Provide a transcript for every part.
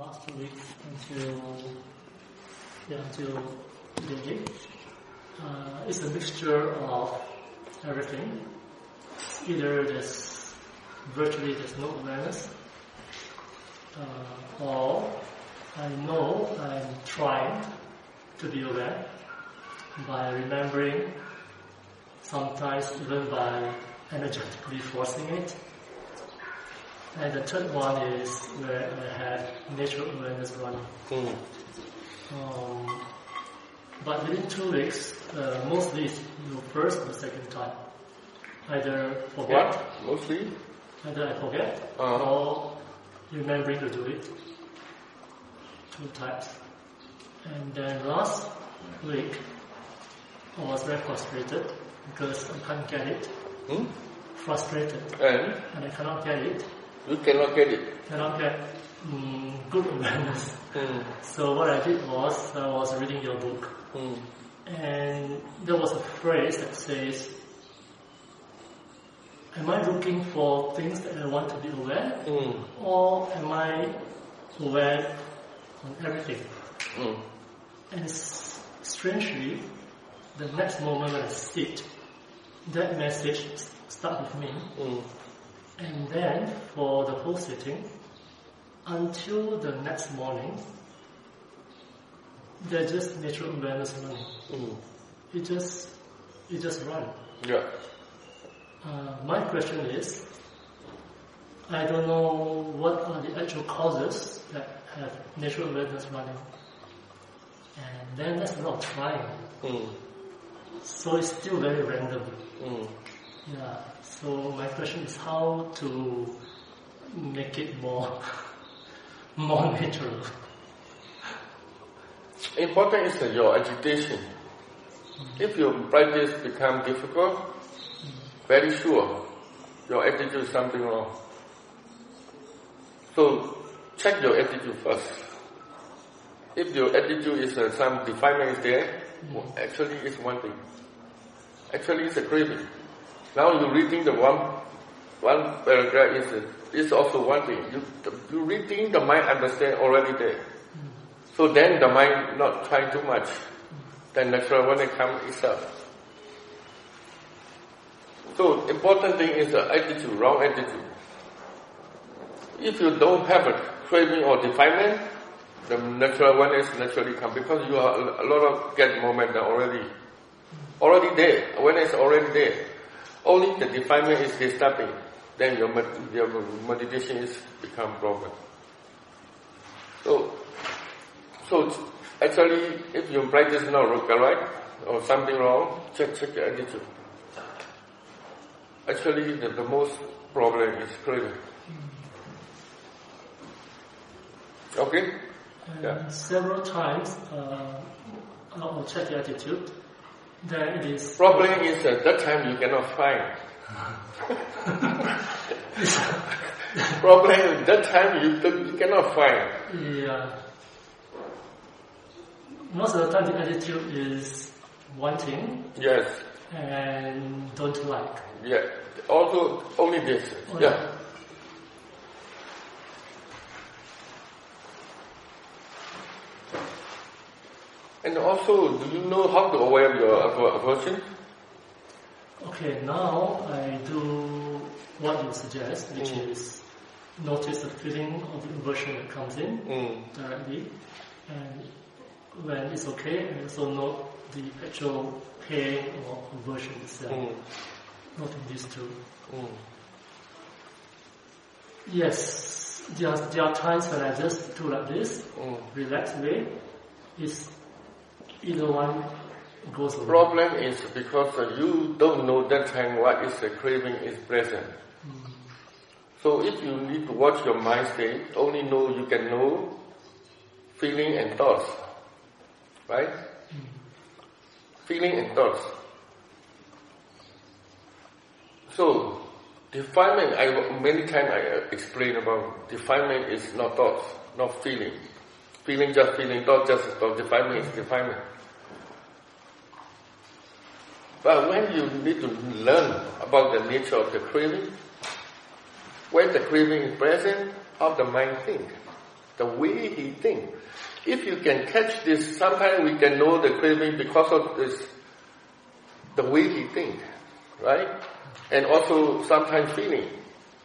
last week until yeah, until today. Uh, it's a mixture of everything. Either there's virtually there's no awareness, uh, or I know I'm trying to be aware by remembering, sometimes even by energetically forcing it. And the third one is where I had natural awareness running. Mm. Um, but within two weeks, uh, mostly it's the first or second time. Either forget, What? Mostly? either I forget, Uh-huh. or remembering to do it. Two times. And then last week, I was very frustrated because I can't get it. Hmm? Frustrated, And and I cannot get it. You cannot get it. Cannot get mm, good awareness. Mm. So what I did was I was reading your book, Mm. and there was a phrase that says, "Am I looking for things that I want to be aware, Mm. or am I aware on everything?" And strangely, the next moment when I sit, that message stuck with me. And then for the whole sitting, until the next morning, there's just natural awareness running. Mm. It just, it just run. Yeah. Uh, my question is, I don't know what are the actual causes that have natural awareness running. And then that's a lot of trying. Mm. So it's still very random. Mm. Yeah. So my question is how to make it more, more natural. Important is your agitation. If your practice become difficult, very sure your attitude is something wrong. So check your attitude first. If your attitude is uh, some defilement is there, well, actually it's one thing. Actually it's a craving. Now you're reading the one one paragraph is is also one thing. You you reading the mind understand already there. So then the mind not trying too much. Then natural when it comes itself. So important thing is the attitude, wrong attitude. If you don't have a craving or defilement, the natural one is naturally come because you are a lot of get momentum already. Already there. Awareness already there. Only the defilement is disturbing. Then your, your meditation is become problem. So so actually, if your practice is not correct or something wrong, check check your attitude. Actually, the, the most problem is craving. Okay. And Yeah. several times, uh, I'll check the attitude. Then it is Problem is at that time you cannot find. problem is that time you you cannot find. Yeah. Most of the time, the attitude is wanting Yes. and don't like. Yeah. Also only this. Only- Yeah. And also, do you know how to aware your aver- aversion? Okay, now I do what you suggest, which Mm. is notice the feeling of the aversion that comes in Mm. directly, and when it's okay, I also note the actual pain or aversion itself. Mm. Noting these two. Mm. Yes, there are, there are times when I just do like this, Mm. relaxed way. It's either one goes away. Problem is because uh, you don't know that time what is the craving is present. So if you need to watch your mind state, only know you can know feeling and thoughts. Right? Feeling and thoughts. So defilement, I many times I uh, explain about defilement is not thoughts, not feeling. Feeling just feeling, thought just thought. Defilement is defilement. But when you need to learn about the nature of the craving, when the craving is present, how the mind think, the way he thinks. If you can catch this, sometimes we can know the craving because of this, the way he thinks, right? And also sometimes feeling.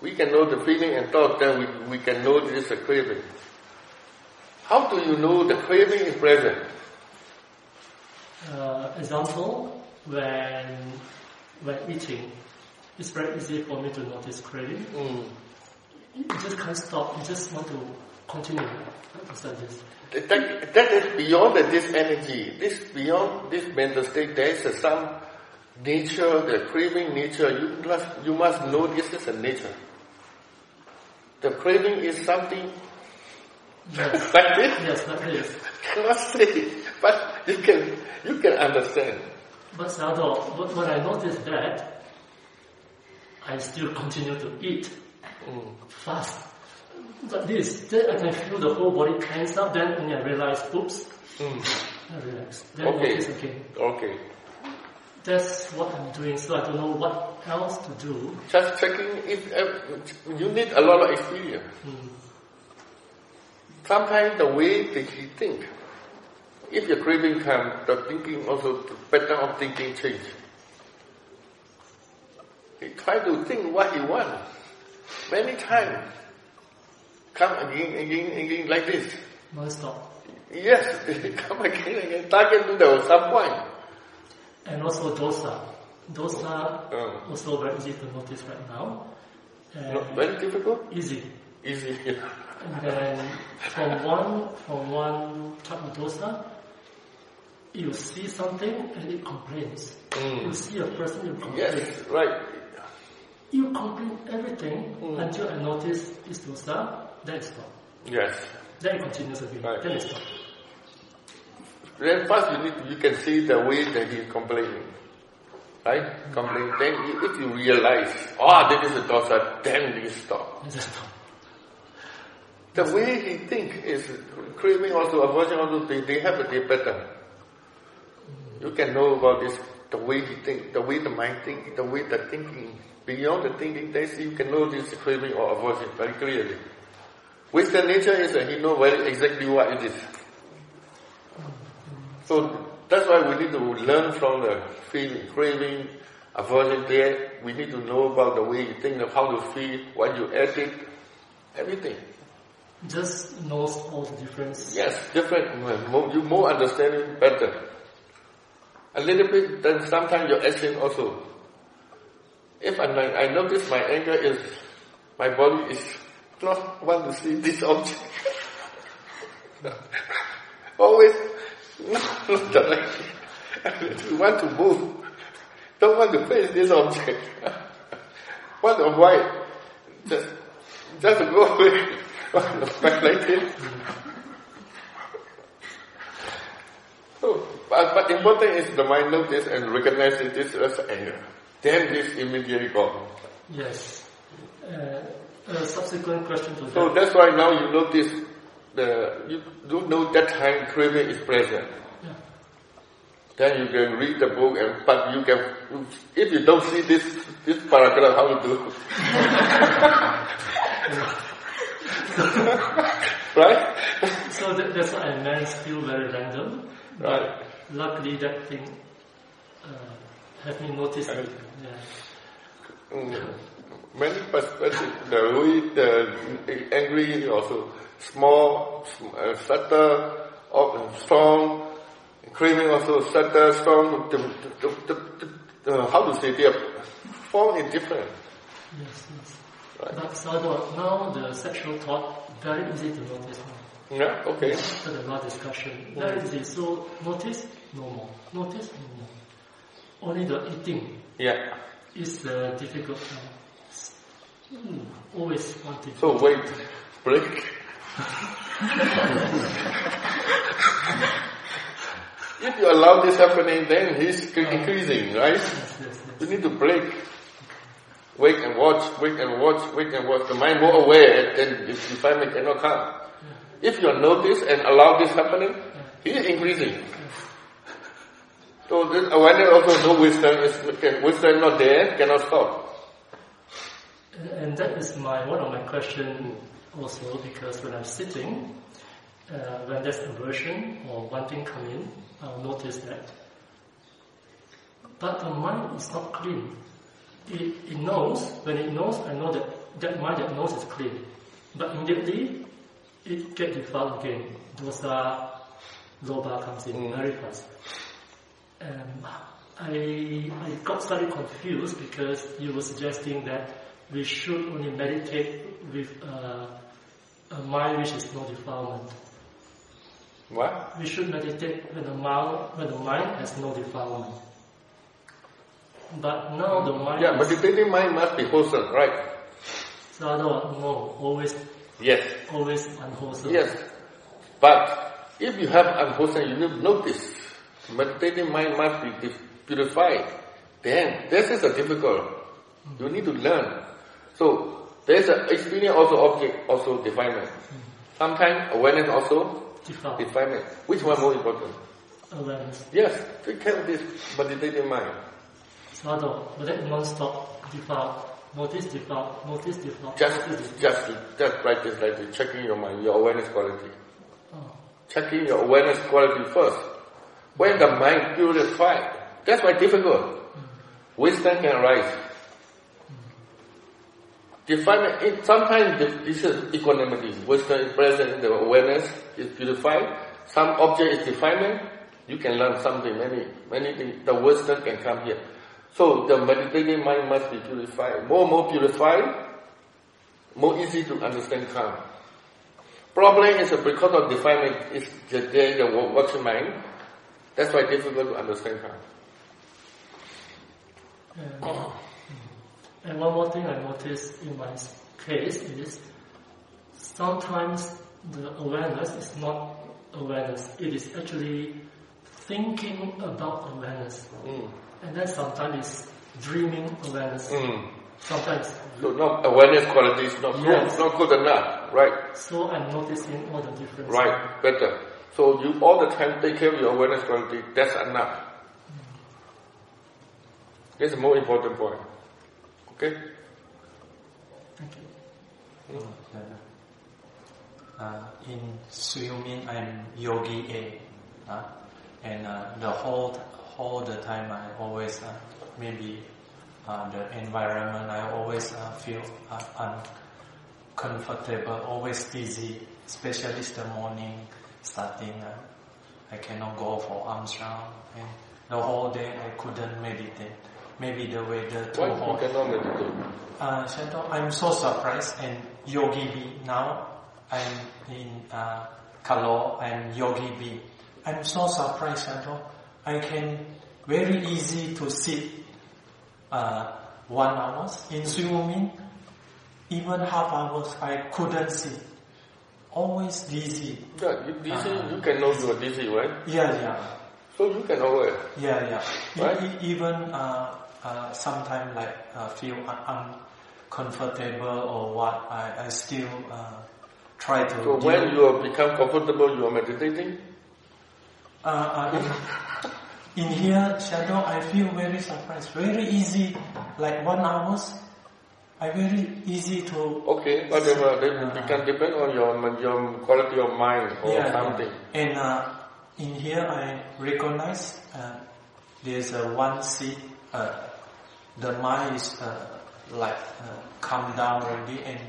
We can know the feeling and thought, then we, we can know this is a craving. How do you know the craving is present? Uh, example, when when eating, it's very easy for me to notice craving. Mm. You just can't stop. You just want to continue. Understand this? That, that is beyond this energy. This beyond this mental state. There is some nature, the craving nature. You must you must know this is a nature. The craving is something Yes. like this. yes, like this. Cannot say, but you can you can understand. But Sadhu, but when I noticed that, I still continue to eat Mm. fast. But this, then I can feel the whole body tense up. Then when I realize, oops, Mm. I relax. Then Okay. notice again. Okay. That's what I'm doing. So I don't know what else to do. Just checking if uh, you need a lot of experience. Mm. Sometimes the way that he think, if your craving comes, the thinking also, the pattern of thinking change. He try to think what he want. Many times, come again, again, again, like this. Non-stop. Yes, come again, again, target to the some point. And also dosa. Dosa Uh, also very easy to notice right now. Not very difficult, easy. easy. And then from one from one type of dosa, you see something and it complains. Mm. You see a person, you complain. Yes, right. You complain everything Mm. until I notice this dosa, then it stop. Yes. Then it continues again. Right. Then it stop. Then first you need you can see the way that he is complaining. Right? Complaining. Then if you realize, oh, this is a dosa, then you stop. Then stop. The way he think is craving also, aversion also, they, they have a they pattern. You can know about this, the way he think, the way the mind think, the way the thinking, beyond the thinking, see you can know this craving or aversion very clearly. Western nature is that he know very exactly what it is. So that's why we need to learn from the feeling, craving, aversion there. We need to know about the way you think of how to feel, what you add it, everything. Just knows all the difference. Yes, different. More, you more understanding better. A little bit, then sometimes your action also. If I, I notice my anger is, my body is not want to see this object. Always not, not directly. You want to move. Don't want to face this object. want to avoid. Just, just go away. Want to back like this. So, but, but important is the mind notice and recognize it this as anger. Then this immediately gone. Yes. Uh, a subsequent question to So that. that's why now you notice the you don't know that time craving is present. Yeah. Then you can read the book and but you can if you don't see this this paragraph how to do. right? So that, that's why I meant, still very random. Right. Luckily that thing uh, have me noticed it. Yeah. Mm. Many perspectives, the way the angry also small, sm- uh, subtle, or strong, craving also subtle, strong. The, the, the, how to say they are form is different. Yes, yes. Right. But so now the sexual thought very easy to notice now. Yeah. Okay. After the last discussion, very easy. So notice, no more. Notice, no more. Only the eating Yeah. is uh, difficult now. Hmm, always wanting. So wait, break. if you allow this happening, then he's increasing, right? Yes, yes, You need to break. Wait and watch, wait and watch, wait and watch. The mind more aware, then find cannot come. If you notice and allow this happening, he is increasing. So this awareness also no wisdom is wisdom not there, cannot stop. And, and that is my one of my question also because when I'm sitting, uh, when there's aversion or wanting come in, I'll notice that. But the mind is not clean. It, it knows, when it knows, I know that that mind that knows is clean. But immediately, it get defiled again. Dosa, lobha comes in Mm. very fast. And I, I got slightly confused because you were suggesting that we should only meditate with uh, a mind which is no defilement. What? We should meditate when the mind, when the mind has no defilement. But now the mind Yeah, is meditating mind must be wholesome, right? so no, always, Yes. always unwholesome. Yes. But if you have unwholesome, you need to notice. Meditating mind must be purified. Then this is a difficult. You need to learn. So there's an experience also object also definement. Hmm. Sometimes awareness also Defile, definement. Which one more important? awareness. Yes, take care of this meditating mind. That non-stop defile. Notice defile, notice defile, Just just just practice like this, checking your mind, your awareness quality. Oh, checking your awareness quality first. When the mind purified, that's why difficult. Wisdom can arise. Definement, it, sometimes this- this is equanimity. Wisdom is present in the awareness, is purified. Some object is defilement. You can learn something, many, many things. The wisdom can come here. So the meditating mind must be purified. More, more purified, more easy to understand calm. Problem is because of defilement is the day the watching mind. That's why difficult to understand calm. And, and one more thing I noticed in my case is sometimes the awareness is not awareness. It is actually thinking about awareness. Mm. And then sometimes it's dreaming awareness. Mm. Sometimes. So no awareness quality is not good, not good enough, right? So I'm noticing all the differences. Right, better. So you all the time take care of your awareness quality. That's enough. That's the more important point. Okay. Thank you. Uh, in swimming, I'm yogi A, uh, and uh, the whole whole the time I always uh, maybe uh, the environment I always uh, feel uh, uncomfortable, always dizzy, especially the morning starting. Uh, I cannot go for arms round, and the whole day I couldn't meditate. Maybe the weather too Why hot. cannot meditate? Uh, Sayadaw, I'm so surprised and Yogi B now. I'm in uh, and Yogi B. I'm so surprised, Sayadaw. I can very easy to sit uh, one hours in swimming. Even half hours I couldn't sit. Always dizzy. Yeah, you dizzy, Uh-huh. you cannot do dizzy, right? Yeah, yeah. So you can aware. Yeah, yeah. Right? e- even uh, uh, sometimes like uh, feel un- uncomfortable or what, I, I still uh, try to. So when you become comfortable, you are meditating. uh, uh, in, here Sayadaw, I feel very surprised. Very easy, like one hours. I very easy to. Okay, whatever. Then it can depend on your your quality of mind or yeah, something. yeah. And uh, in here, I recognize uh, there's a one seat. Uh, the mind is uh, like uh, come down already, and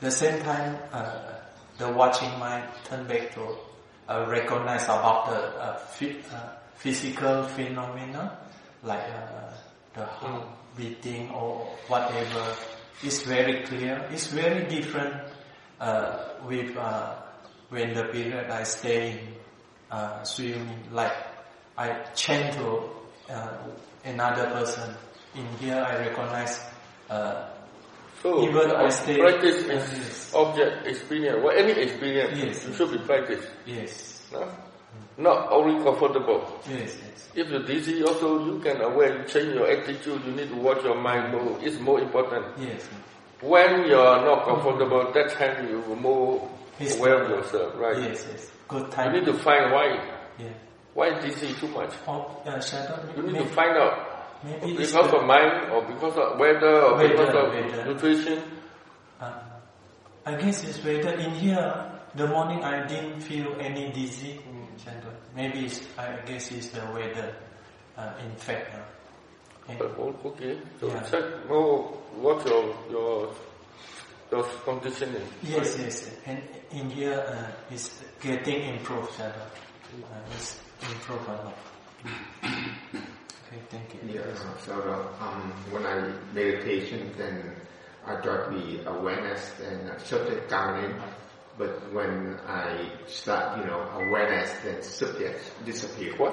the same time, uh, the watching mind turn back to uh, recognize about the uh, uh, physical phenomena, like uh, the heart beating or whatever. is very clear. It's very different uh, with uh, when the period I stay in uh, swimming. Like I change to uh, another person. In here, I recognize. Uh, So Even I stay- practice is object experience. Well, any experience, Yes. you should be practiced. yes, No? Not only comfortable. yes, yes. If you're dizzy, also you can aware, change your attitude. You need to watch your mind move. It's more important. Yes. When you're not comfortable, that time you will more Yes. aware of yourself, right? Yes, yes. Good time. You need to find why. yeah. Why dizzy too much? Or, uh, Sayadaw. You need maybe, to find out. maybe it's Because of mind or because of weather or Weather, because of weather. nutrition. Uh, I guess it's better in here. the morning I didn't feel any dizzy. Chandra. Maybe it's, I guess it's the weather. Uh, in fact, uh, and- Uh, Okay. So Yeah. check more what your your your conditioning. yes, yes. And in here, uh, it's getting improved. Chandra. Uh, it's improved a lot. Okay, thank you. Yeah, so um, when I meditation, then I try the awareness and subject coming in. But when I start, you know, awareness, then subject disappear. What?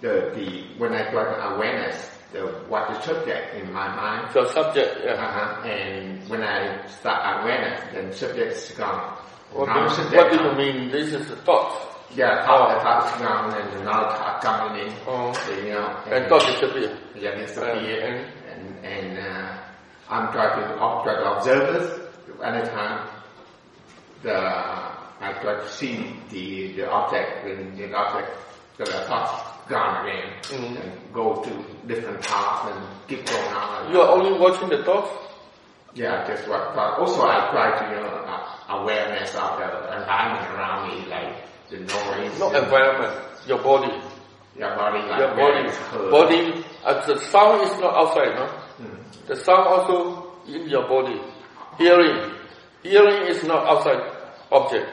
The the when I try awareness, the what the subject in my mind. So subject. Yeah. Uh-huh. And when I start awareness, then subject is gone. What, do, subject what do you mean? This is the thought. Yeah, thought, the thought is gone, and another thought coming in. Oh. You know, And thought disappear. Yeah, disappear. and- and and uh, I'm trying to ob- try to observe this. The I try to see the the object when the object the thoughts gone again Mm. and go to different paths and keep going on. You are only watching the thoughts. yeah, just what thought. Also, I try to you know uh, awareness of the environment around me, like the noise. No environment. Your body. Your body, like Your body. Body. Uh, the sound is not outside. No. Mm. The sound also in your body. Hearing. Hearing is not outside object.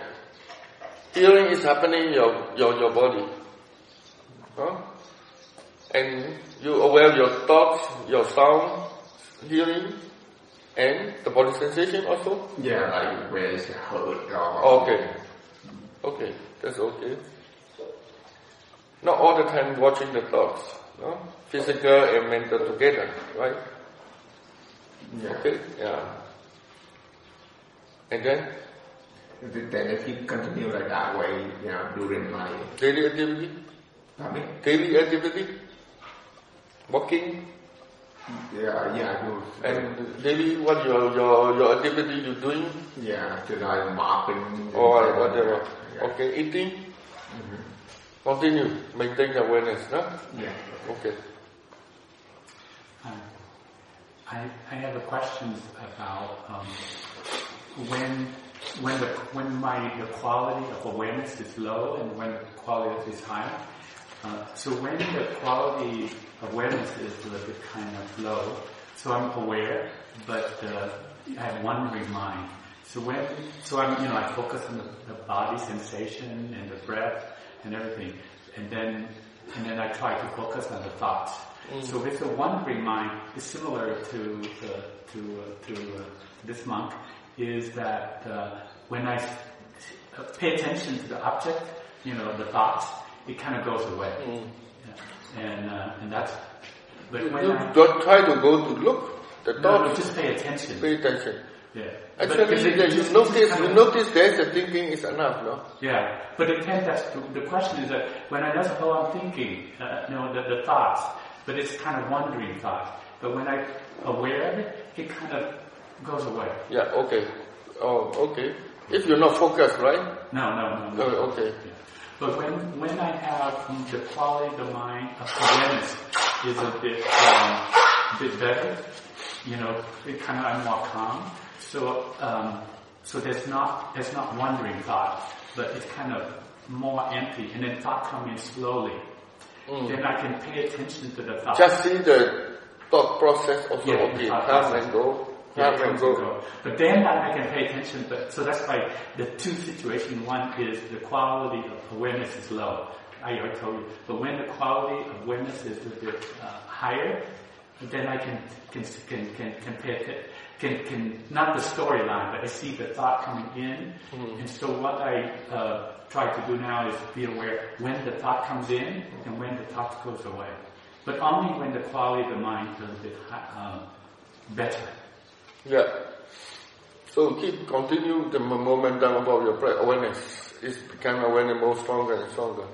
Hearing is happening in your, your, your body. Huh? And you aware of your thoughts, your sound, hearing, and the body sensation also? Yeah, like where it's hurt or Okay. Okay, that's okay. Not all the time watching the thoughts. No? Physical and mental together, right? Yeah. Okay, yeah. And then Then if you continue like that way, you know, during my, daily activity, I mean, daily activity, walking, yeah, yeah, I do. and daily what your your your activity you doing yeah, to like mopping. or whatever. Yeah. Okay, eating, Mhm. continue, maintain awareness, no? Yeah. Okay. Um, I, I have a question about um, when when the when my the quality of awareness is low and when the quality is high. Uh, so when the quality of awareness is a little bit kind of low, so I'm aware, but uh, I have wandering mind. So when so I'm you know I focus on the, the body sensation and the breath and everything, and then and then I try to focus on the thoughts. So with the wandering mind, is similar to uh, to uh, to uh, this monk, is that uh, when I s- uh, pay attention to the object, you know, the thoughts, it kind of goes away, Yeah. and uh, and that's. But when You I don't try to go to look the no, no, just pay attention. Pay attention. Yeah. But Actually, is it that you just- notice, kind you notice there's a thinking is enough, no? Yeah, but it can, that's the, the question is that when I notice, oh, I'm thinking, uh, you know, the, the thoughts, but it's kind of wandering thoughts. But when I aware of it, it kind of goes away. Yeah, okay. Oh, okay. If you're not focused, right? No, no, no. no. Oh, okay. Yeah. But when when I have mm, the quality of the mind of awareness is a bit um, bit better, you know, it kind of I'm more calm. So um, so there's not there's not wandering thought, but it's kind of more empty, and then thought come in slowly. Then I can pay attention to the thought. Just see the thought process also, Yeah, okay, come and go, Yeah, come comes and go. go. But then I, can pay attention. But so that's why the two situations. One is the quality of awareness is low. I already told you. But when the quality of awareness is a bit uh, higher, then I can can can can can pay atten- can can not the storyline, but I see the thought coming in. And so what I uh, try to do now is be aware when the thought comes in and when the thought goes away. But only when the quality of the mind is a bit um, better. Yeah. So keep continue the momentum about your breath awareness. It's become awareness more stronger and stronger.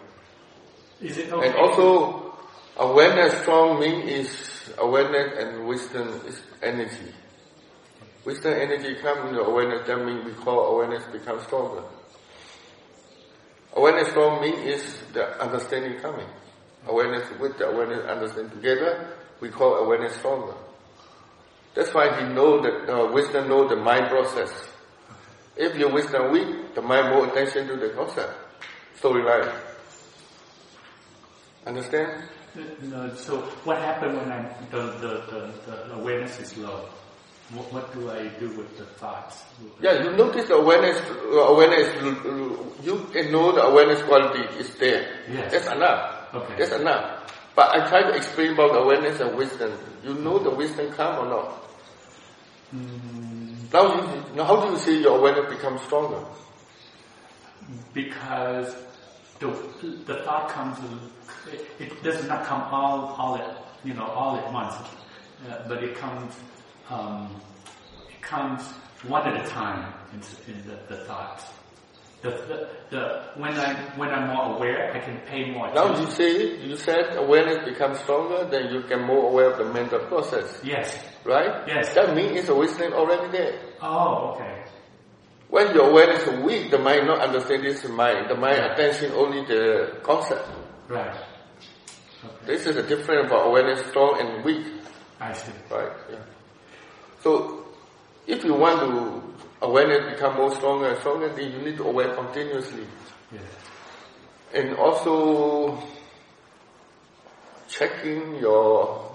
Is it okay? And also, awareness strong means is awareness and wisdom is energy. Wisdom energy come in the awareness, that means we call awareness become stronger. Awareness strong means is the understanding coming. Awareness with the awareness understanding together, we call awareness stronger. That's why he know that uh, wisdom know the mind process. If your wisdom weak, the mind more attention to the concept, storyline. Understand? No, so what happened when I'm, the, the, the, the awareness is low? What, what do I do with the thoughts? Yeah, you notice the awareness, uh, awareness, you can know the awareness quality is there. Yes. That's enough. Okay. That's enough. But I try to explain about awareness and wisdom. You know the wisdom come or not? Mm, Now, you, now how do you see your awareness become stronger? because the, the thought comes, it, it does not come all, all at, you know, all at once, uh, but it comes, um, it comes one at a time in, in the, the thoughts. The, the, the, when I when I'm more aware, I can pay more Attention. Now you see, you said awareness becomes stronger, then you can more aware of the mental process, yes. Right? Yes. That means it's a wisdom already there. Oh, okay. When your awareness is weak, the mind not understand this mind. The mind attention only the concept. Right. Okay. This is the difference for awareness strong and weak, I see. right? Yeah. So, if you want to awareness become more stronger and stronger, then you need to aware continuously. Yes. And also checking your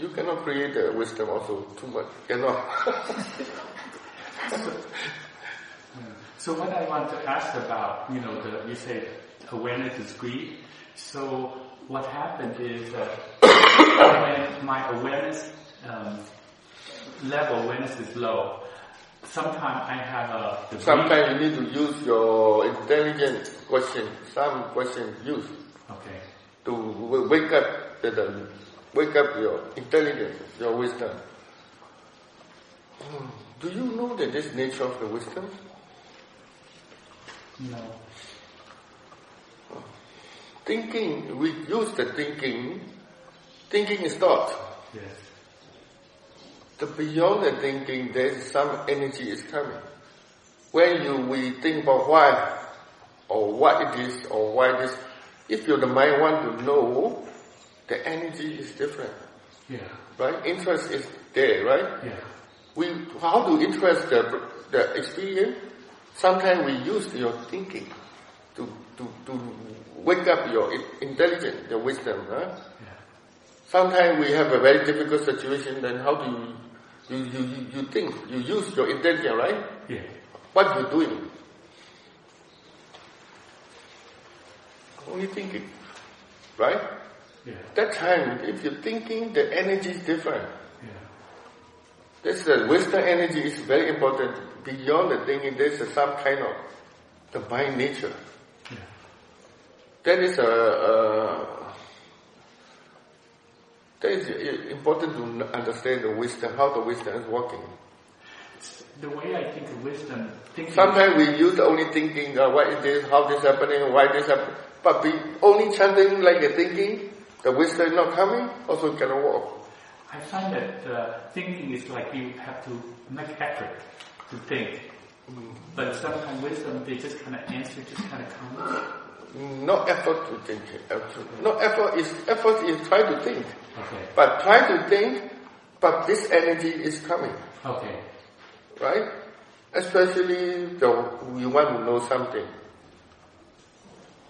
you cannot create the wisdom also too much. Cannot. So what I want to ask about, you know, the, you say awareness is greed. So what happened is that when my awareness um, level, awareness is low, sometimes I have a Sometimes you need to use your intelligent question, some question use Okay. to wake up the, the wake up your intelligence, your wisdom. Hmm. Do you know that this nature of the wisdom? No. Thinking, we use the thinking. Thinking is thought. Yes. The beyond the thinking, there is some energy is coming. When you we think about why or what it is or why this, if you the mind want to know, the energy is different, Yeah. right? Interest is there, right? Yeah. We how to interest the the experience? Sometimes we use your thinking to to to wake up your intelligence, your wisdom, huh? Yeah. Sometimes we have a very difficult situation, then how do you, you, you, you, you think, you use your intelligence, right? Yeah. What you doing? Only thinking, right? Yeah. That time, if you're thinking, the energy is different. Yeah. That's the wisdom energy is very important. Beyond the thinking, there's a, some kind of the mind nature. Yeah. That is a, a that is important to understand the wisdom, how the wisdom is working. The way I think of wisdom. Sometimes we use only thinking, uh, what is this, how this happening, why this happen, but we only chanting like the thinking, the wisdom not coming, also cannot work. I find that uh, thinking is like you have to make effort to think. But sometimes wisdom, they just kind of answer, just kind of comes. No effort to think. No effort is effort is try to think, Okay. but try to think, but this energy is coming. Okay. right? Especially the, you want to know something.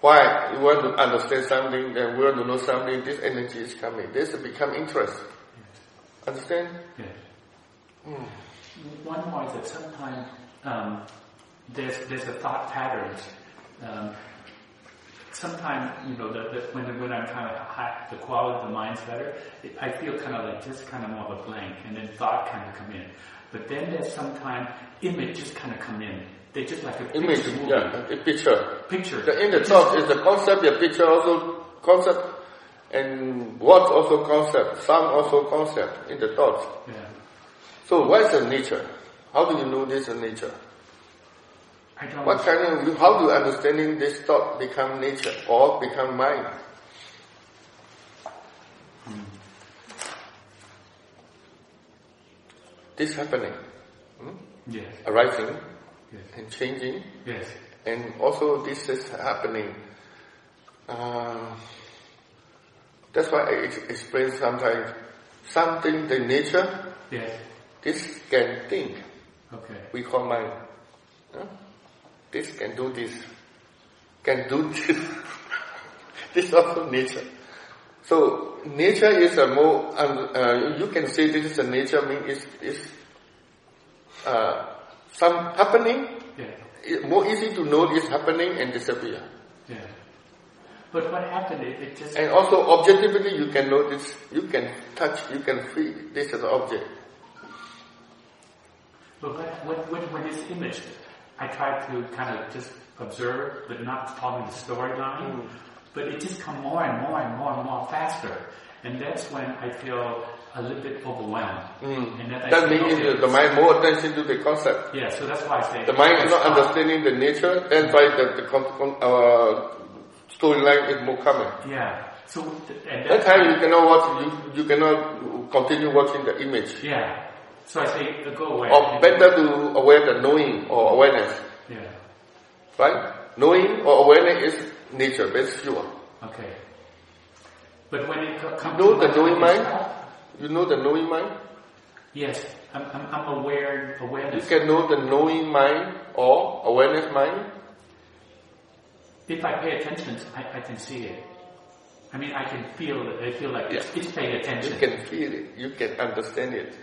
Why? You want to understand something, then we want to know something, this energy is coming. This become interest. Understand? Yeah. One more is that sometimes um, there's there's a thought patterns. Um, sometimes you know the, the, when when I'm kind of high, the quality of the mind's better, it, I feel kind of like just kind of more of a blank, and then thought kind of come in. But then there's sometimes image just kind of come in. They just like a Image, picture yeah, a picture. Picture. The, in the thought is the concept, the picture also concept, and words also concept, sound also concept in the thought. Yeah. So what is the nature? How do you know this is nature? I don't. What kind of, how do understanding this thought become nature or become mind? This happening, hmm? Yes. arising Yes. and changing, Yes. and also this is happening. Uh, that's why I ex- explain sometimes something the nature. Yes. This can think. Okay. We call mind. Huh? This can do this, can do this. this is also nature. So nature is a more, um, uh, you can say this is a nature mean is, is uh, some happening, Yeah. more easy to know this happening and disappear. Yeah. But what happened? It, it just And also objectively you can notice, you can touch, you can feel this as an object. But when, when, when this image, I tried to kind of just observe, but not following the storyline. Hmm. But it just come more and more and more and more faster, and that's when I feel a little bit overwhelmed. And I That say, means okay, the mind more attention to the concept. Yeah, so that's why I say The mind is not understanding the nature, that's why the, the uh, storyline is more common. Yeah. So th- and That that's time you cannot watch, you, you cannot continue watching the image. Yeah. So I say uh, go away. Or better to aware the knowing or awareness, Yeah. right? Knowing or awareness is nature, that's sure. Okay. But when it co- comes know to the knowing mind? You know the knowing mind? Yes, I'm, I'm, I'm aware. You can know the knowing mind or awareness mind. If I pay attention, I, I can see it. I mean, I can feel it. I feel like it's, it's paying attention. You can feel it, you can understand it.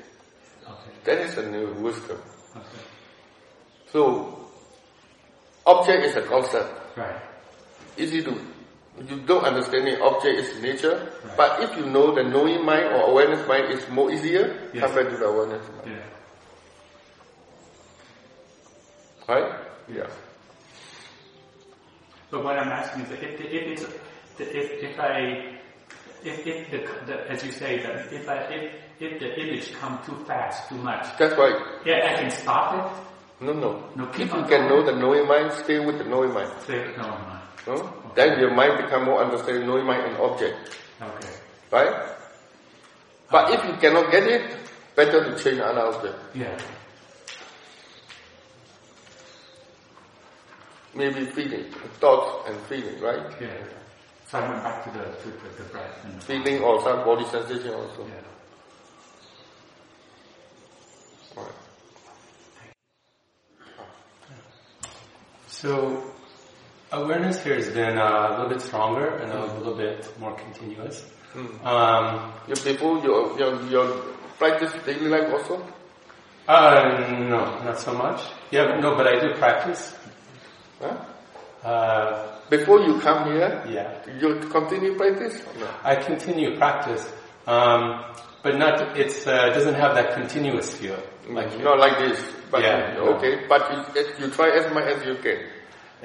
Okay. That is a new wisdom. Okay. So, object is a concept. Right. Easy to, you don't understand it, object is nature. Right. But if you know the knowing mind or awareness mind is more easier Yes. compared to the awareness mind. Yeah. Right? Yeah. But what I'm asking is, if, if it's, if, if I, if, if the, the, as you say, that if I, if, if the image come too fast, too much, That's right. yeah, I can stop it. no, no. No, If keep you on can know the knowing mind, stay with the knowing mind. Say, no, no. No? Then your mind become more understanding knowing mind and object. Okay. Right? But if you cannot get it, better to change another object. Yeah. Maybe feeling, thoughts and feeling, right? Yeah. So I went back to the, to the, the breath and Feeling or some body sensation also. Yeah. So awareness here has been uh, a little bit stronger and a little bit more continuous. Um, You before your your your practice daily life also? uh, no, not so much. Yeah, no, but I do practice. Huh? Uh, Before you come here, yeah, you continue practice? No. I continue practice, um, but not. It's uh, doesn't have that continuous feel. Like Not like this. But Yeah. okay, but you, you try as much as you can.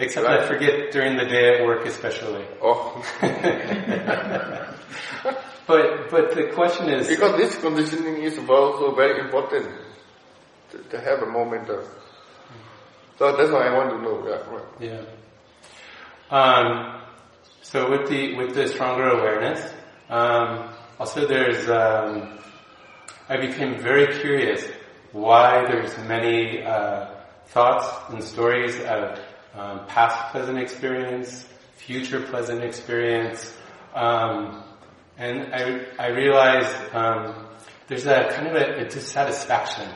Except Right. I forget during the day at work, especially. Oh, But but the question is, because this conditioning is also very important to, to have a moment of. So that's why I want to know. Yeah, right. Yeah. Um, so with the with the stronger awareness, um, also there's um, I became very curious why there's many uh, thoughts and stories of um, past pleasant experience, future pleasant experience, um, and I I realized um, there's a kind of a, a dissatisfaction.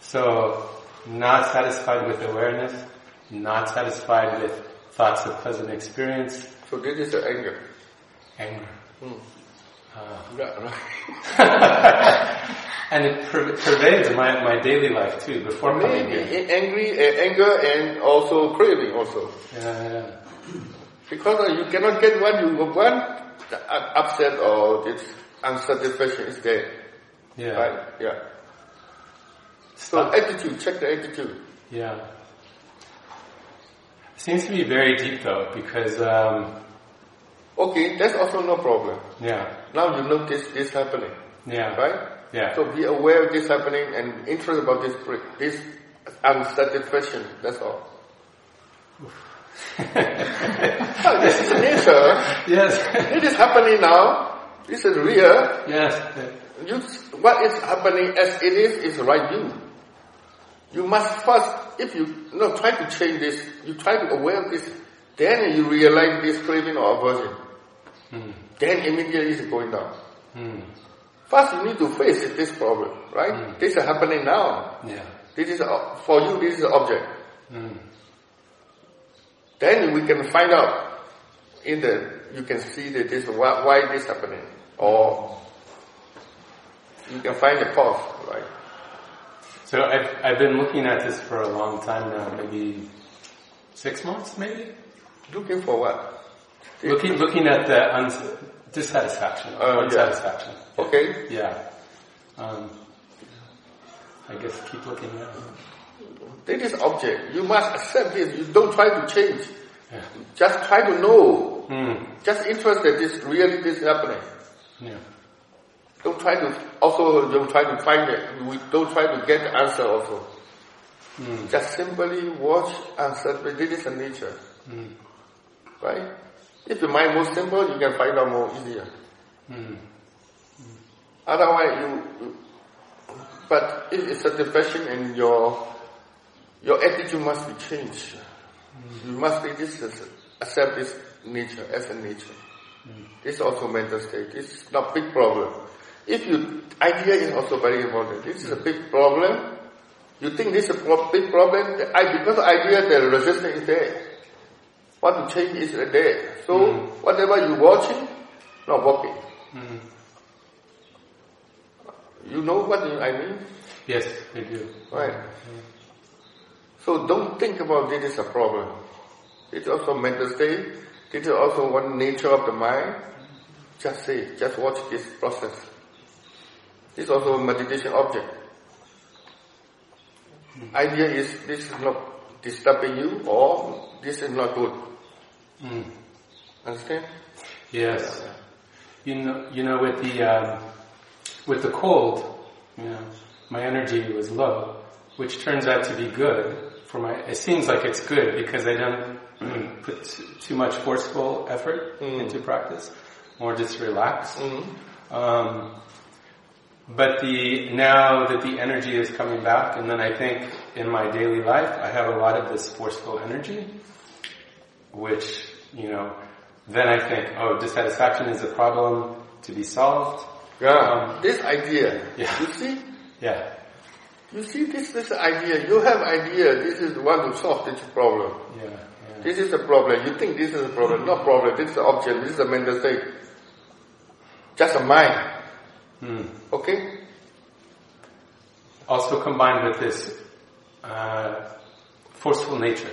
So, not satisfied with awareness, not satisfied with thoughts of pleasant experience, is the anger. anger. Right. And it per- pervades my, my daily life too, before coming Maybe here. angry, uh, anger, and also craving also. Yeah, yeah. Because uh, you cannot get what you want, upset or this unsatisfaction is there. Yeah. Right? Yeah. So attitude, check the attitude. Yeah. Seems to be very deep though, because, um, Okay, that's also no problem. yeah, Now you notice this this happening, yeah, right? yeah, So be aware of this happening and interest about this this unsatisfaction. That's all. Oh, this is nature. yes, It is happening now. This is real. yes, You, what is happening as it is is right view. You must first, if you, you know, try to change this, you try to aware of this, then you realize this craving or aversion. Hmm. Then immediately it's going down. Hmm. First you need to face this problem, right? Hmm. This is happening now. yeah, This is, uh, for you, this is an object. Hmm. Then we can find out in the, you can see that this, why, why this happening. Or you can find the cause, right? So I've, I've been looking at this for a long time now, maybe six months, maybe? Looking for what? Looking, looking at the uns- dissatisfaction, yeah. unsatisfaction. Okay? Yeah. Um, I guess keep looking at it. This object. You must accept this. You don't try to change. Yeah. Just try to know. Hmm. Just interested this really this is happening. Yeah. Don't try to also don't try to find it. We don't try to get the answer also. Hmm. Just simply watch and say, this is nature. Hmm. Right? If the mind more simple, you can find out more easier. Hmm. Otherwise, you, you but if it's a depression and your your attitude must be changed. You must be this is- accept this nature as a nature. This is also mental state. This is not big problem. If you idea is also very important. This is a big problem. You think this is a pro- big problem? I because idea the resistance is there. What to change is there. So hmm. whatever you watching, not working. Hmm. You know what I mean? Yes, I do. Right. Hmm. So don't think about this is a problem. It's also mental state. This is also one nature of the mind. Just say, just watch this process. This is also a meditation object. Hmm. Idea is this is not disturbing you or this is not good. Hmm. Understand? Yes. You know, you know, with the um, with the cold, you know, my energy was low, which turns out to be good for my. It seems like it's good because I don't mm, put too much forceful effort into practice, more just relax. Um, but the now that the energy is coming back, and then I think in my daily life I have a lot of this forceful energy, which you know, then I think, oh, dissatisfaction is a problem to be solved. Yeah. Um, this idea. Yeah. You see? Yeah, You see this this idea. You have idea. This is the one to solve this problem. yeah, yeah. This is the problem. You think this is a problem. No problem. This is the object. This is a mental state. Just a mind. Hmm. Okay? Also combined with this uh, forceful nature,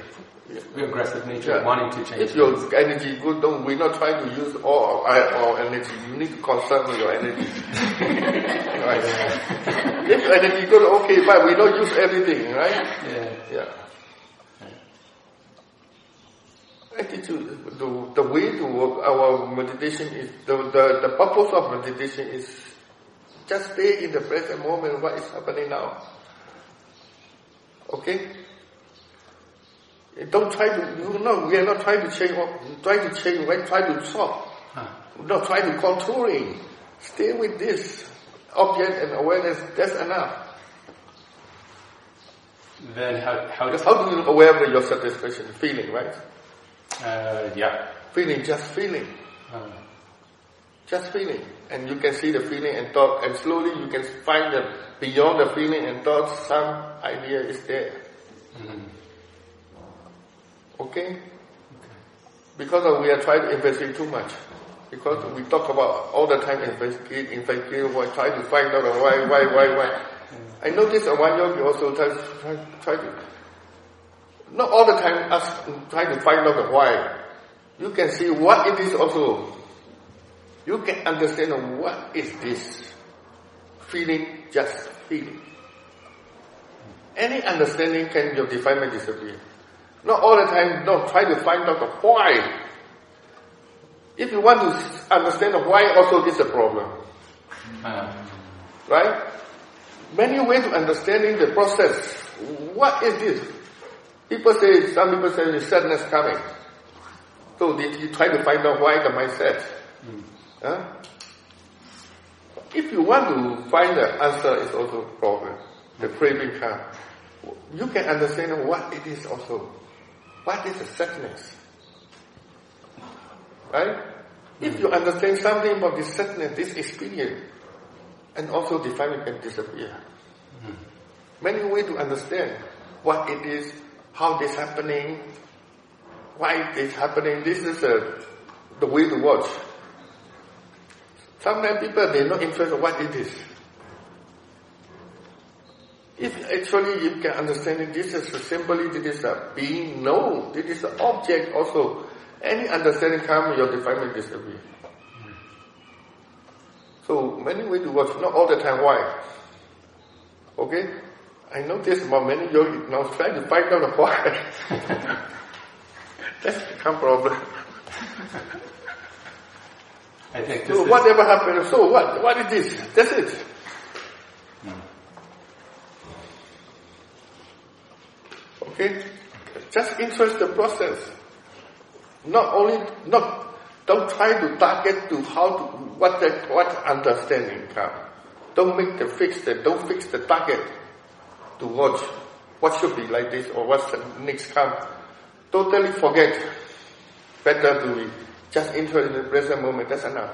aggressive nature, Yeah. wanting to change. If your things. energy good, don't we not try to use all our, our energy. You need to conserve your energy. right? If energy good, okay, but we don't use everything, right? Yeah. Yeah. Attitude, the, the way to work our meditation is, the, the, the purpose of meditation is just stay in the present moment, what is happening now. Okay? Don't try to, you know, we are not trying to change, try to change, we try to solve. Huh. Not try to contouring. Stay with this object and awareness, that's enough. Then how how Because how do you aware of your satisfaction? Feeling, right? uh, yeah. Feeling, just feeling. Uh, Just feeling. And you can see the feeling and thought, and slowly you can find that beyond the feeling and thoughts, some idea is there. mm, Okay? Because of we are trying to investigate too much. Because we talk about all the time investigate, investigate, why, try to find out why, why, why, why. I notice a one yogi also try, try, try to, not all the time ask, try to find out the why. You can see what it is also. You can understand what is this. Feeling, just feeling. Any understanding can your defilement disappear. Not all the time, don't try to find out the why. If you want to understand the why, also this is a problem. uh, Right? Many ways to understanding the process. What is this? People say, some people say the sadness coming. So they, you try to find out why the mindset? Huh? If you want to find the answer, it's also a problem. The craving come. You can understand what it is also. What is the sadness? Right? If you understand something about this sadness, this experience, and also defilement can disappear. Many ways to understand what it is, how this happening, why it's happening. This is uh, the way to watch. Sometimes people they not interested what it is. If actually you can understand it, this is simply this is a being known. This is an object also. Any understanding come, your defilement disappear. So many ways to watch, not all the time. Why? Okay? I notice about many yogis now trying to find out why. That's become problem. I think So is, whatever happened, so what? What is this? That's it. Hmm. Okay? Just interest the process. Not only, not, don't try to target to how to, what the, what understanding come. Don't make the fix the, don't fix the target to watch what should be like this or what's the next come. Totally forget. Better to be just interested in the present moment, that's enough.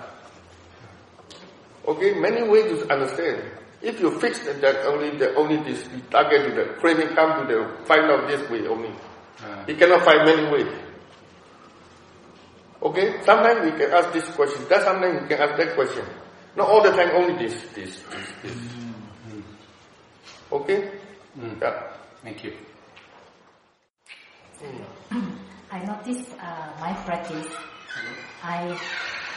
Okay, many ways to understand. If you fix it that only the only this the target to the craving come to the find out this way only. uh, You cannot find many ways. Okay? Sometimes we can ask this question. That sometimes we can ask that question. Not all the time only this, this, this, this. Okay? mm, Yeah. thank you. I noticed uh, my practice. I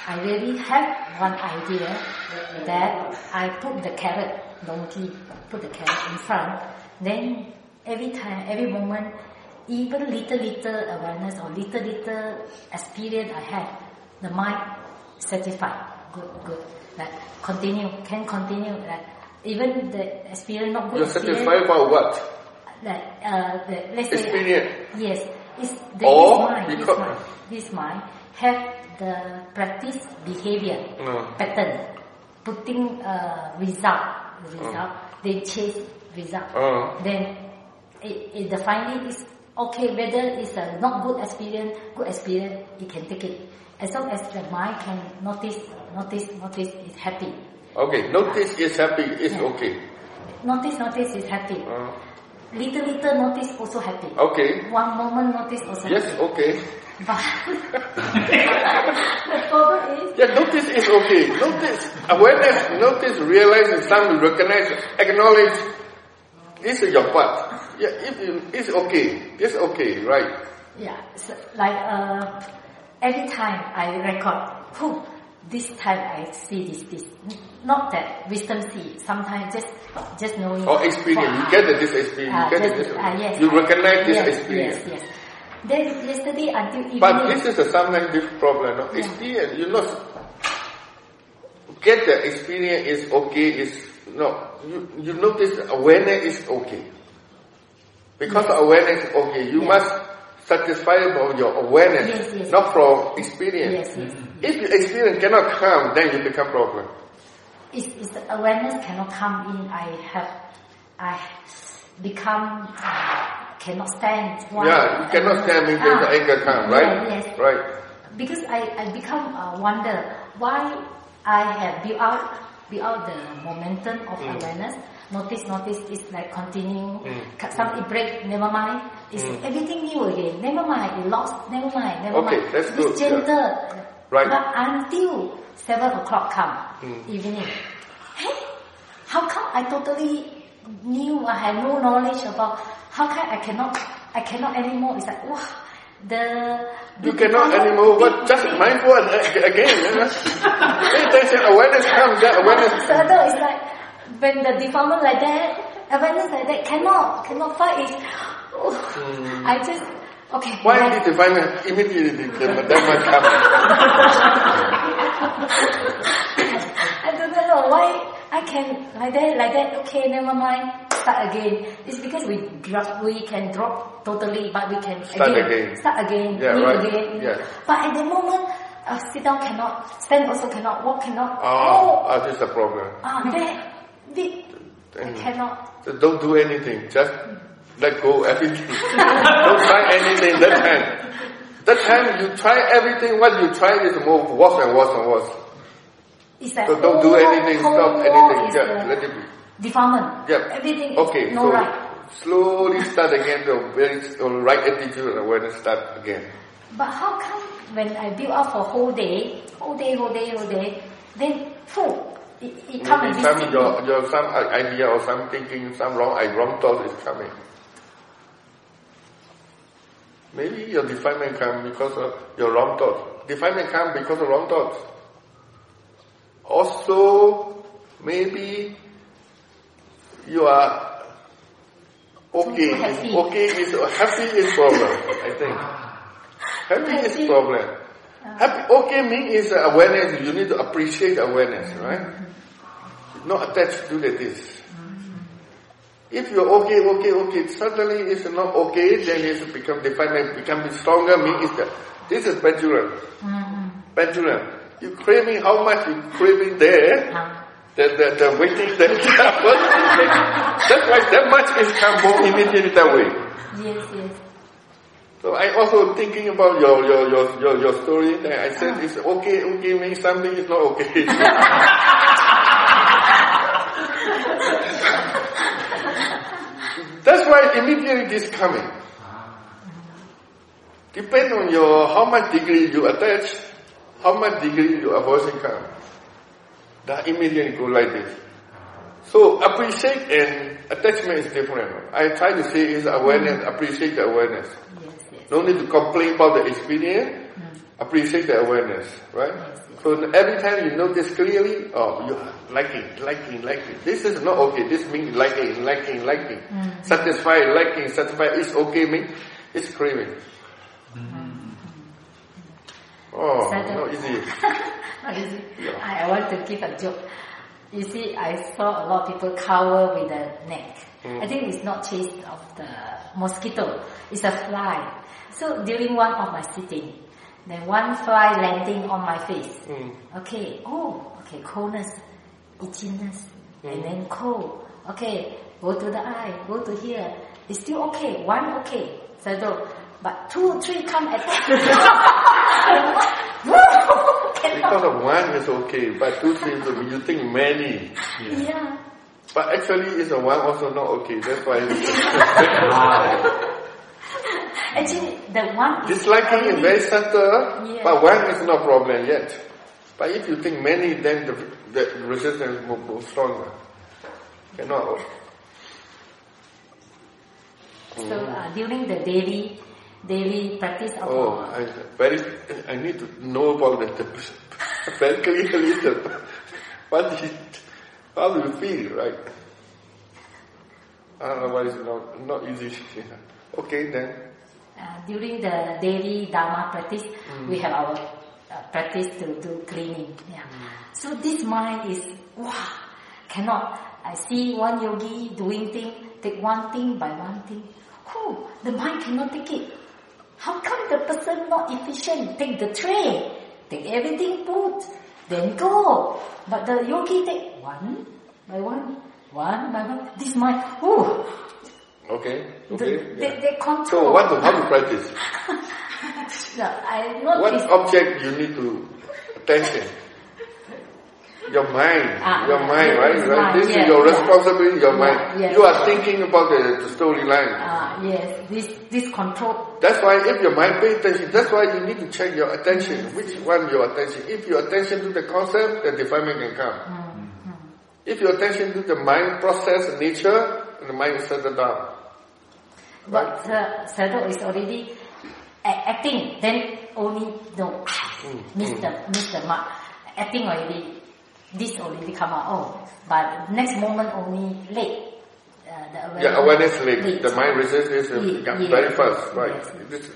I really have one idea that I put the carrot donkey, put the carrot in front. Then every time, every moment, even little little awareness or little little experience I have, the mind satisfied. Good, good. Like continue, can continue. Like even the experience not good. You're satisfied about what? Like uh, the, let's say Experience. Yes, it's the, Or this mind, this mind, this mind have the practice behavior Mm. pattern, putting uh, result, result, they chase result. Uh, Then it, it, the finding is okay whether it's a not good experience, good experience, you can take it. As long as the mind can notice, notice, notice, is happy. okay, notice is happy, is okay. Notice, notice is happy. Little, little notice also happy. okay. One moment notice also Yes, happy. okay. But the problem is, Yeah, notice is okay. Notice, awareness, notice, realize, and some recognize, acknowledge. This is your part. Yeah, if you, it's okay. It's okay, right? yeah, so like uh, every time I record, whew, this time I see this, this. Not that wisdom see, sometimes just, just knowing. Or experience. You get the, this experience. Ah, You get just, this, ah, yes, you recognize this yes, experience. Yes, yes. Then yesterday until evening. But this is a sometimes different problem. No? Yeah. Experience, you not get the experience is okay. Is no, you you notice awareness is okay. Because awareness is okay, you Yes. must satisfy about your awareness, Yes, yes. not from experience. Yes, yes. If your experience cannot come, then you become problem. It's, it's the awareness cannot come in. I have, I become uh, cannot stand. Why? Yeah, you cannot stand if there's Ah, anger come, right? yes. Right. Because I, I become uh, wonder why I have built out built out the momentum of Mm. awareness. Notice, notice, it's like continuing. Mm. Some it break, never mind. It's Mm. everything new again. Never mind, it lost. Never mind, never Okay, mind. that's It's good, yeah. Right. But until seven o'clock come Mm. evening, hey, how come I totally knew I had no knowledge about how come I cannot I cannot anymore? It's like wow, the, the You cannot anymore, but just the- mindful uh, again. you know. Pay attention, awareness comes, that awareness So thought it's like when the defilement like that, awareness like that cannot cannot fight it. Oh, I just okay. Why like- did divine immediately the Dhamma come? I don't know why I can like that, like that. Okay, never mind. Start again. It's because we drop, we can drop totally, but we can Start again. Start again. Yeah, right. again. Yeah. But at the moment, uh, sit down cannot, stand also cannot, walk cannot. Oh, ah, this is a problem. ah, that, that, I cannot. So don't do anything, just let go everything. don't try anything that time. That time you try everything, what you try is more worse and worse and worse. It's like So don't do anything, stop anything, yeah, let it be. Defilement. Yeah. Everything Okay, is no so, right. slowly start again the very the right attitude and awareness start again. But how come when I build up for whole day, whole day, whole day, whole day, then full, it, it come Maybe some your, your some idea or some thinking, some wrong I wrong thought is coming. Maybe your defilement come because of your wrong thought. Defilement come because of wrong thoughts. Also, maybe you are okay. Happy. Okay is happy is problem. I think happy is problem. Happy okay means is awareness. You need to appreciate awareness, right? Not attached to the this. If you're okay, okay, okay, suddenly it's not okay, then it's become defined, become stronger, means that this is pendulum. Mm-hmm. Pendulum. You craving how much you craving there, the, the, the waiting, the that's why that much is come more immediately that way. yes, yes. So I also thinking about your your your your, your story. Then I said ah. it's okay. Okay means something is not okay. That's why immediately this coming. Depend on your how much degree you attach, how much degree you avoiding come. That immediately go like this. So appreciate and attachment is different. I try to say is awareness, mm. appreciate the awareness. Yes, yes. No need to complain about the experience. Mm. Appreciate the awareness, right? So every time you notice clearly, oh, you liking, liking, liking. This is not okay. This means liking, liking, liking. Mm. Satisfied, liking, satisfied It's okay means it's craving. Mm. Oh, Satisfied. not easy. Not easy. I, I want to give a joke. You see, I saw a lot of people cover with the neck. Mm. I think it's not chase of the mosquito. It's a fly. So during one of my sitting, then one fly landing on my face. Mm. Okay. Oh, okay. Coldness, itchiness, and mm. then cold. Okay. Go to the eye. Go to here. It's still okay. One okay. Settle. But two, three come at Because of one is okay, but two things you think many. Yeah. But actually, it's a one also not okay. That's why. Actually, the one is Disliking is very subtle, Yeah. but one is not problem yet. But if you think many, then the, the resistance will go stronger. Cannot. So uh, during the daily daily practice of Oh, I very. I need to know about the, the very clearly the what is how do you feel, right? Otherwise, not know why it's not easy. Okay, then. Uh, during the daily dharma practice, Mm. we have our uh, practice to do cleaning. Yeah. So this mind is wow, cannot. I see one yogi doing thing, take one thing by one thing. Who the mind cannot take it. How come the person not efficient? Take the tray, take everything put, then go. But the yogi take one by one, one by one. This mind, whoo, Okay. the- Okay. they, yeah. they control. So, what how to practice? No, I not. What noticed. object you need to attention? Your mind, Ah, your mind, this right? is right? mind, This yeah, is your responsibility, your mind. yes, you are yes. thinking about the, the storyline. Ah, yes, this this control. That's why if your mind pay attention, that's why you need to check your attention. Which one your attention? If your attention to the concept, the defilement can come. If your attention to the mind process nature, the mind will settle down. But uh, Sado is already acting. Then only no, Mm, miss the miss the mark. Acting already. This already come out. Oh, but next moment only late. Uh, the awareness, Yeah, awareness late. The mind resist is uh, Yeah, very fast, right? Yes. This,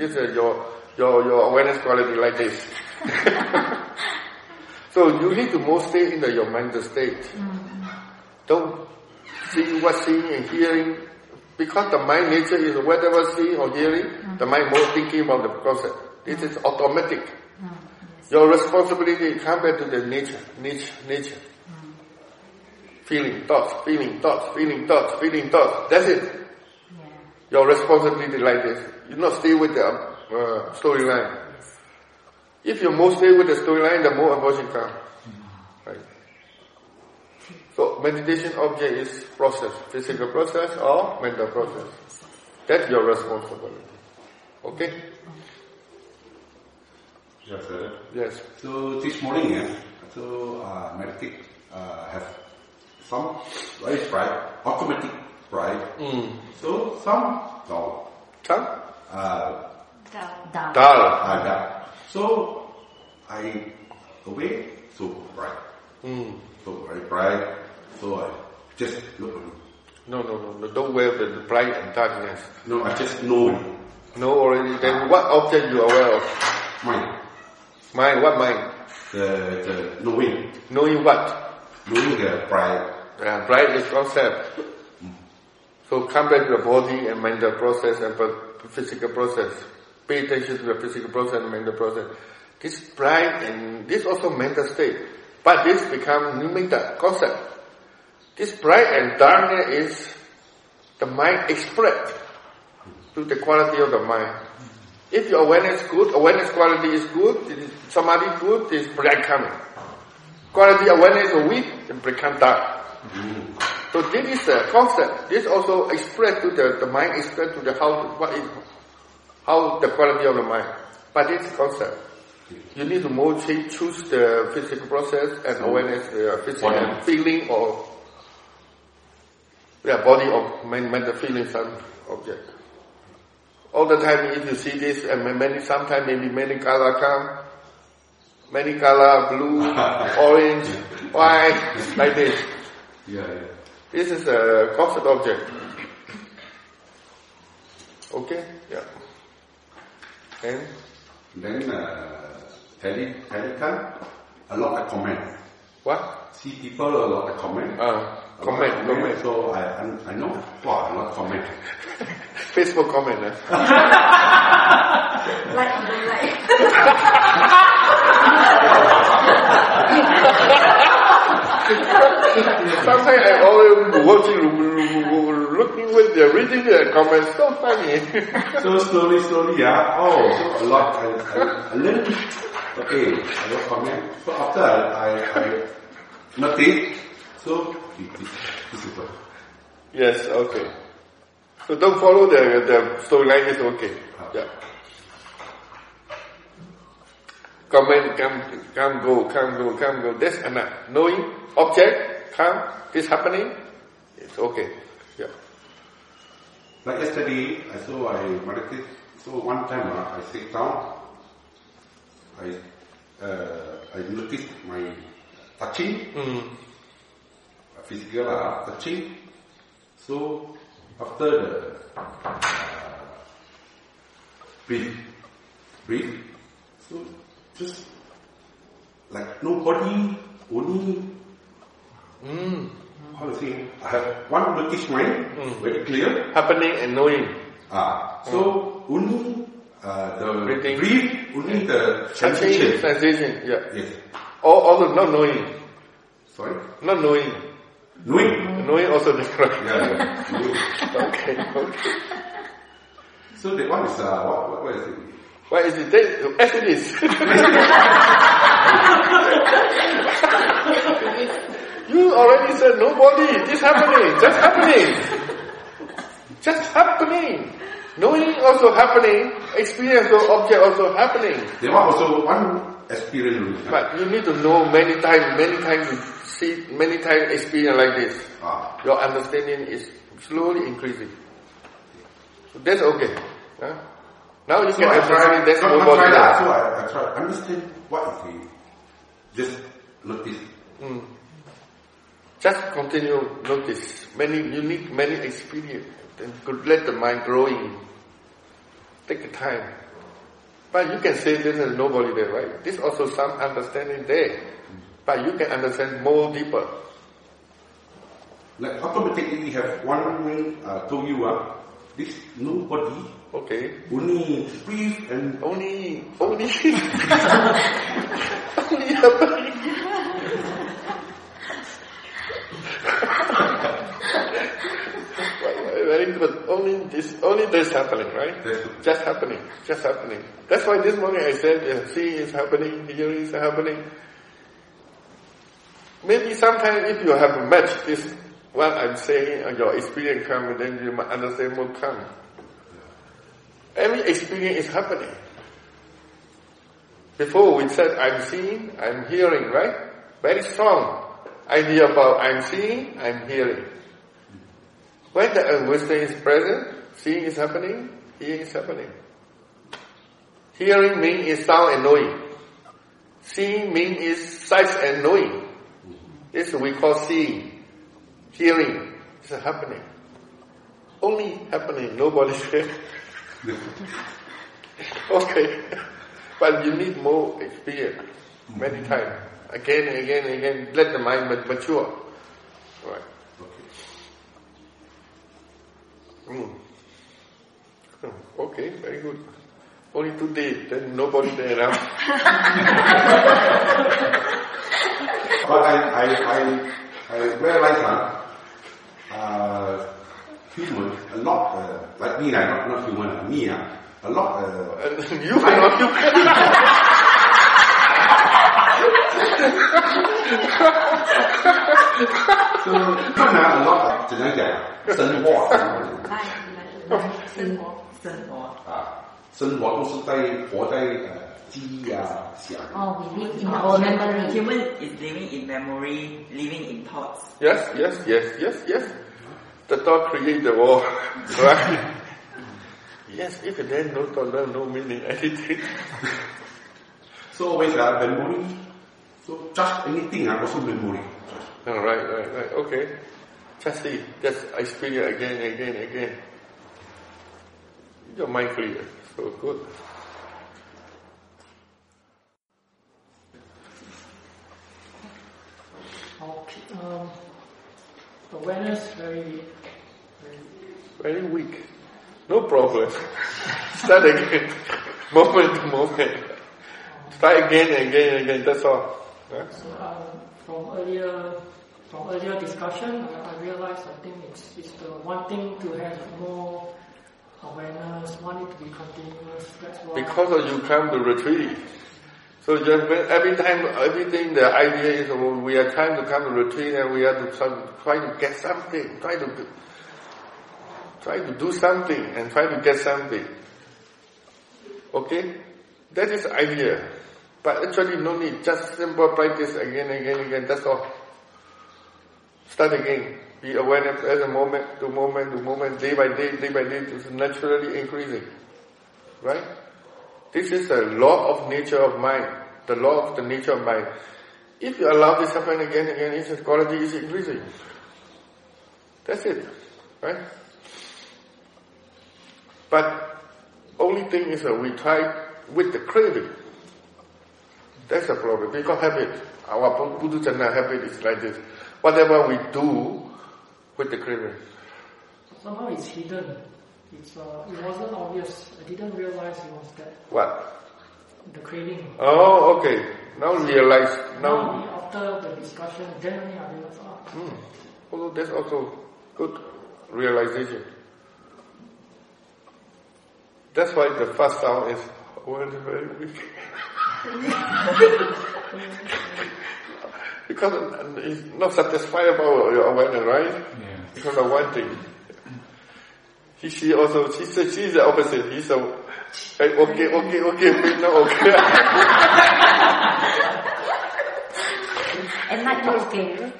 this is your, your, your awareness quality like this. so you need to more stay in the, your mental state. Don't see what seeing and hearing. Because the mind nature is whatever seeing or hearing, the mind more thinking about the concept. This is automatic. Your responsibility back to the nature, nature, nature. Feeling, thoughts, feeling, thoughts, feeling, thoughts, feeling, thoughts. That's it. Yeah. Your responsibility like this. You not stay with the uh, storyline. If you more stay with the storyline, the more abortion come. Right. So meditation object is process, physical process or mental process. That's your responsibility. Okay? Yes, sir. Yes. So this morning, yeah, so uh, meditate uh, have some very bright, automatic bright. Mm. So some no. Some? Uh, Down. Dull. uh, that. So I awake so bright, Mm. so very bright. So I just look. No, no, no, no. Don't wear the bright and darkness. No, I just know. No, already. Then what object you are aware of? mind, Mind. What mind? the the knowing, Knowing what? knowing the bright. Uh, bright is concept. So come back to the body and mental process and physical process. Pay attention to the physical process and mental process. This bright and this also mental state. But this become nimitta concept. This bright and darkness is the mind expressed to the quality of the mind. If your awareness good, awareness quality is good, it is samadhi good, this bright coming. Quality awareness is weak, it become dark. So this is the concept. This also expressed to the, the mind expressed to the how what is how the quality of the mind. But this concept. You need to more ch- choose the physical process and awareness, uh, physical feeling or yeah, body men- mental feeling some object. All the time if you see this and many sometimes maybe many color come, many color, blue, orange, white, like this. Yeah, yeah. This is a concept object. Okay? Yeah. And Then uh, tele telegram, a lot of comment. what? See people a lot of comment. Uh, A comment, comment. So I I, I know. Wow, a lot of comment. Facebook comment. Eh? Like and don't like. Sometimes I always watching, looking with the reading the comments. So funny. so slowly, slowly, yeah. Oh, so a lot. I, I, I learned. Okay, a lot of comment. So after I I notice. So it is this is what. yes. Okay. So don't follow the the storyline. Is okay. Yeah. Comment, come, come, go, come, go, come, go. That's enough. Knowing object, come, this happening, it's okay. Yeah. Like yesterday, I saw I meditate. So one time uh, I sit down. I uh, I noticed my touching, Mm. Physical uh, touching. So after the uh, breathe, breathe. So just like nobody, only Mm. how to say? I have one British mind, Mm. very clear. Happening and knowing. Ah, so only uh, the Breathing. breathe, only the sensation. sensation, yeah. Yes. Or also not knowing. Sorry. Not knowing. Knowing. Knowing also different. Yeah, yeah. Okay, okay. So that one is uh, what, what, what is it? What is it there? As it is. you already said nobody. This happening. Just happening. Just happening. Knowing also happening. Experience of object also happening. There was also one experience. But you need to know many times, many times see, many times experience like this. Ah, Your understanding is slowly increasing. So that's okay. Huh? Now you so can I understand try, that's so I try that. So I, I try understand what is it. Just notice. Mm. Just continue notice many unique, many experience, and could let the mind growing. Take the time. But you can say there is nobody there, right? This also some understanding there. But you can understand more deeper. Like automatically we have one uh, told you uh, this nobody Okay. only breathe and Only, only, only happening. Very good. Only this, only this happening, right? Just happening, just happening. That's why this morning I said, uh, seeing is happening, hearing is happening. Maybe sometimes if you have a match this what I'm saying, uh, your experience come, then you understand more come. Every experience is happening. Before we said I'm seeing, I'm hearing, right? Very strong idea about I'm seeing, I'm hearing. When the wisdom is present, seeing is happening, hearing is happening. Hearing means is sound and knowing. Seeing means is sight and knowing. This we call seeing. Hearing is happening. Only happening, nobody said. okay. But you need more experience, many times. Again and again and again, let the mind mature. Right. Mm. Okay, very good. Only two days, then nobody there now. But I, I, I, I realize that uh, human, a lot, uh, like me, not, not human, uh, me, uh, a lot. Uh, you are not human. so 看来 a lot 怎样讲？生活，生活，生活啊，生活都是在活在呃。Oh, we live in oh, our memory. Human is living in memory, living in thoughts. Yes, yes, yes, yes, yes. The thought create the world, right? yes, if there's no thought, there's no meaning, anything. so always have memory. So just anything, I also memory. Oh, right, right, right. Okay. Just see, just experience again, again, again. Your mind clear. So good. Okay. Um, awareness very, very, very weak. No problem. Start again. moment to moment. Try again, and again, and again. That's all. Yeah? So um, from earlier from earlier discussion, I, I realized I think it's, it's the one thing to have more awareness, want it to be continuous. That's why. Because you come to retreat. So just every time, everything, the idea is oh, we are trying to come to retreat and we have to try to get something, try to try to do something and try to get something. Okay, that is idea. But actually, no need. Just simple practice again, again, again. That's all. Start again. Be awareness as a moment to moment to moment, day by day, day by day, it's naturally increasing. Right? This is a law of nature of mind, the law of the nature of mind. If you allow this happen again and again, its quality is increasing. That's it. Right? But only thing is that we try with the craving. That's the problem. We Because habit, our Buddha habit is like this whatever we do with the craving. Somehow it's hidden. It's, uh, it wasn't obvious. I didn't realize it was that. What? The craving. Oh, okay. Now realize. Now, now after the discussion, then I realized, ah. Hmm. Although that's also good realization. That's why the first sound is very weak. because it's not satisfied about your awareness, right? Yeah. Because of one thing. He, she also, she said she's the opposite. He's a, okay, okay, okay, wait, no, okay. and not okay.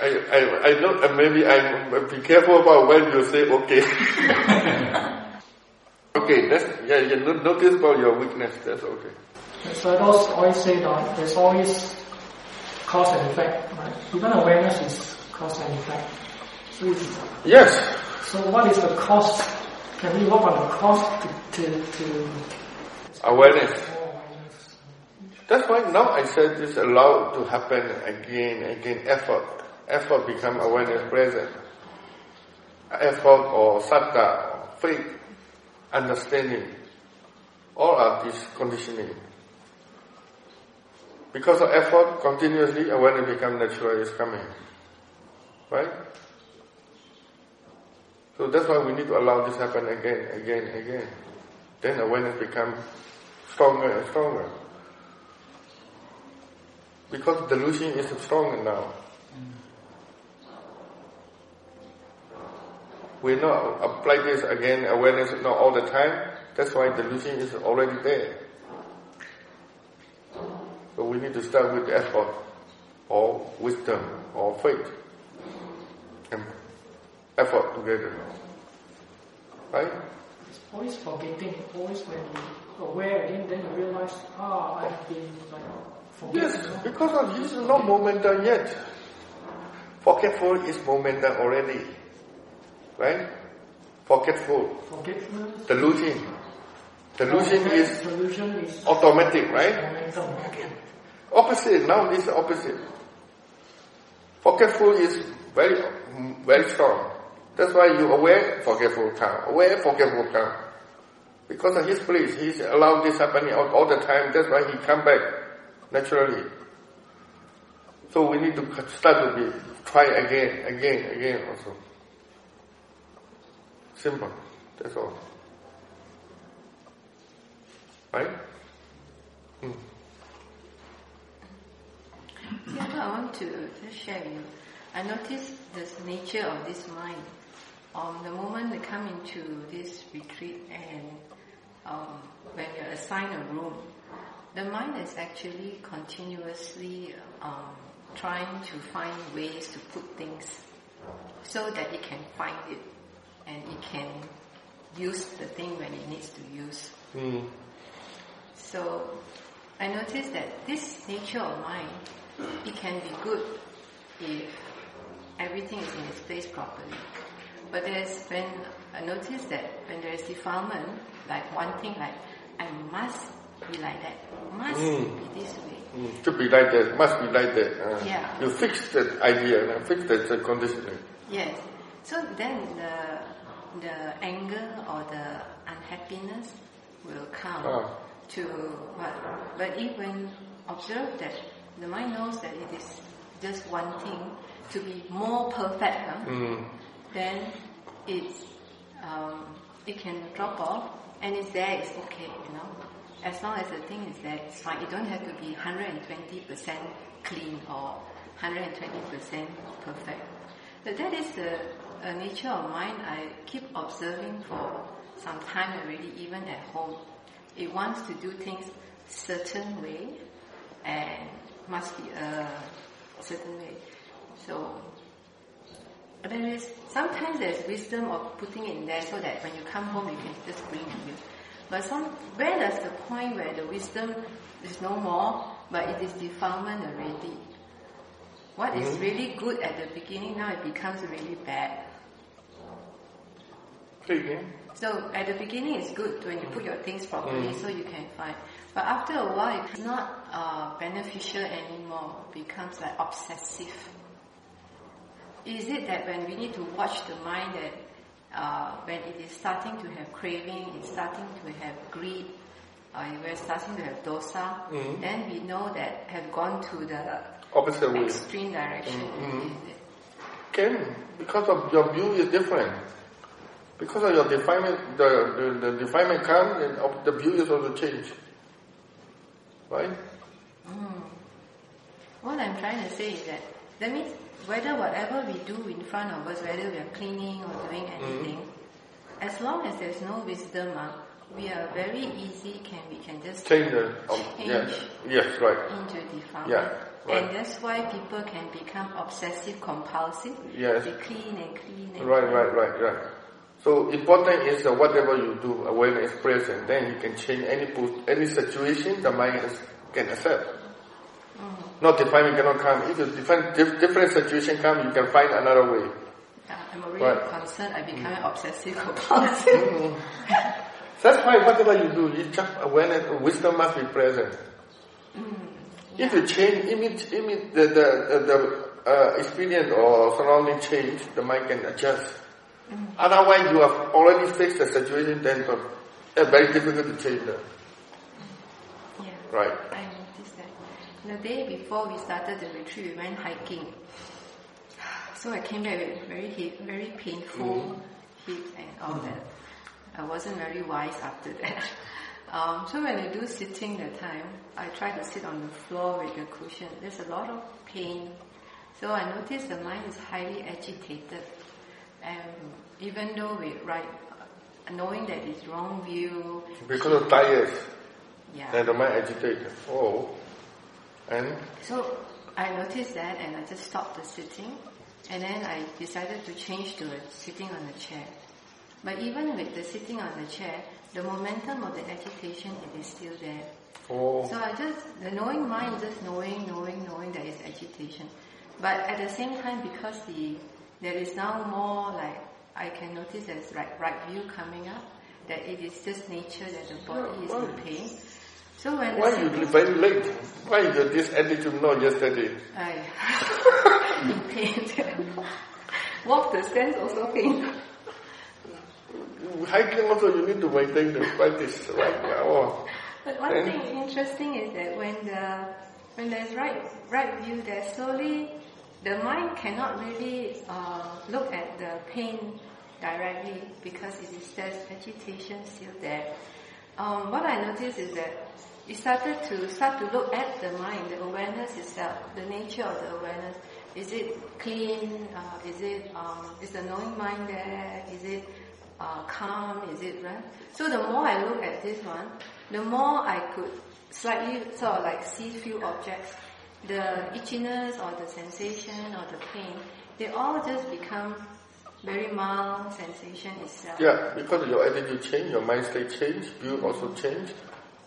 I, I, I know, maybe I be careful about when you say okay. okay, that's, yeah, you notice about your weakness, that's okay. So I always say that there's always cause and effect, right? Even awareness is cause and effect. Yes. So what is the cost? Can we work on the cost to, to, to awareness? That's why now I said this allowed to happen again, again, effort. Effort become awareness present. Effort or or faith, understanding. All of this conditioning. Because of effort, continuously, awareness become natural is coming. Right? So that's why we need to allow this happen again, again, again. Then awareness becomes stronger and stronger. Because delusion is stronger now. We not apply this again, awareness not all the time. That's why delusion is already there. So we need to start with effort, or wisdom, or faith, effort together. Right? It's always forgetting. Always when you aware again, then you realize, ah, I've been like Yes, because of this is not momentum yet. Forgetful is momentum already. Right? Forgetful. Forgetfulness. Delusion. Delusion is delusion is automatic, right? momentum. Opposite. Now this is opposite. Forgetful is very, very strong. That's why you aware, forgetful come. Aware, forgetful come. Because of his place, he's allowed this happening all, all the time. That's why he come back naturally. So we need to start to be try again, again, again also. Simple. That's all. Right? Hmm. Yeah, I want to just share you. I noticed this nature of this mind. Um, the moment we come into this retreat and um, when you're assigned a room, the mind is actually continuously um, trying to find ways to put things so that it can find it and it can use the thing when it needs to use. Hmm. So I noticed that this nature of mind, it can be good if everything is in its place properly. But there's when I noticed that when there is defilement, like one thing like I must be like that, must Mm. be this way. Mm, to be like that, must be like that. Uh, Yeah. You fix that idea, uh, fix that uh, conditioning. Yes. So then the the anger or the unhappiness will come Ah. to but but when observe that the mind knows that it is just one thing to be more perfect, huh? Mm. Then it's um, it can drop off and it's there, it's okay, you know. As long as the thing is there, it's fine. It don't have to be 120% clean or 120% perfect. But that is the uh, nature of mind I keep observing for some time already, even at home. It wants to do things certain way and must be a certain way. So there is sometimes there's wisdom of putting it in there so that when you come home you can just bring it with you. But some where does the point where the wisdom is no more, but it is defilement already? What is Mhm. really good at the beginning now it becomes really bad. So at the beginning it's good when you put your things properly Mm. so you can find. But after a while it's not uh, beneficial anymore. It becomes like obsessive. Is it that when we need to watch the mind that uh, when it is starting to have craving, it's starting to have greed, uh, we're starting to have dosa, Mhm. then we know that have gone to the Opposite way. extreme direction. Mhm. Can because of your view is different. Because of your definement, the the, the definement comes, and of the view is also change. Right? Mm. What I'm trying to say is that that means whether whatever we do in front of us, whether we are cleaning or doing anything, as long as there's no wisdom, uh, we are very easy. Can we can just Change the. Of, change yes. Yes. Right. into defilement. Yeah, right. And that's why people can become obsessive compulsive. Yes. They clean and clean and Right, clean. right, right, right. So important is that whatever you do, awareness present. Then you can change any any situation the mind is, can accept. Mm. Not defining cannot come. If a different dif- different situation come, you can find another way. Yeah, I'm already Right. Mm. concerned. I become obsessive compulsive. That's why whatever you do, you just awareness, wisdom must be present. If you change, image, image the the the, the uh, experience or surrounding change, the mind can adjust. Otherwise, you have already fixed the situation, then it's very difficult to change that. Yeah. Right. I noticed that. The day before we started the retreat, we went hiking. So I came back with very hip, very painful hips and all that. I wasn't very wise after that. Um, so when I do sitting that time, I try to sit on the floor with the cushion. There's a lot of pain. So I notice the mind is highly agitated. And even though we write, knowing that it's wrong view. Because of tired. Yeah. And the mind agitated. Oh. And? So I noticed that and I just stopped the sitting. And then I decided to change to a sitting on a chair. But even with the sitting on the chair, the momentum of the agitation it is still there. Oh. So I just the knowing mind just knowing, knowing, knowing that it's agitation. But at the same time because the there is now more like I can notice there's right right view coming up, that it is just nature that the body is in pain. So when Why you very late? Why you this attitude not yesterday? I in pain. Walk the stairs also pain. Hiking also you need to maintain the practice right now. But one Then- thing interesting is that when the when there's right right view, there slowly the mind cannot really uh, look at the pain directly because it is there's agitation still there. Um, what I noticed is that it started to start to look at the mind, the awareness itself, the nature of the awareness. Is it clean? Uh, is it um, is the knowing mind there? Is it uh, calm? Is it right? So the more I look at this one, the more I could slightly sort of like see few objects. The itchiness or the sensation or the pain, they all just become very mild sensation itself. Yeah, because your attitude change, your mind state change, view also change,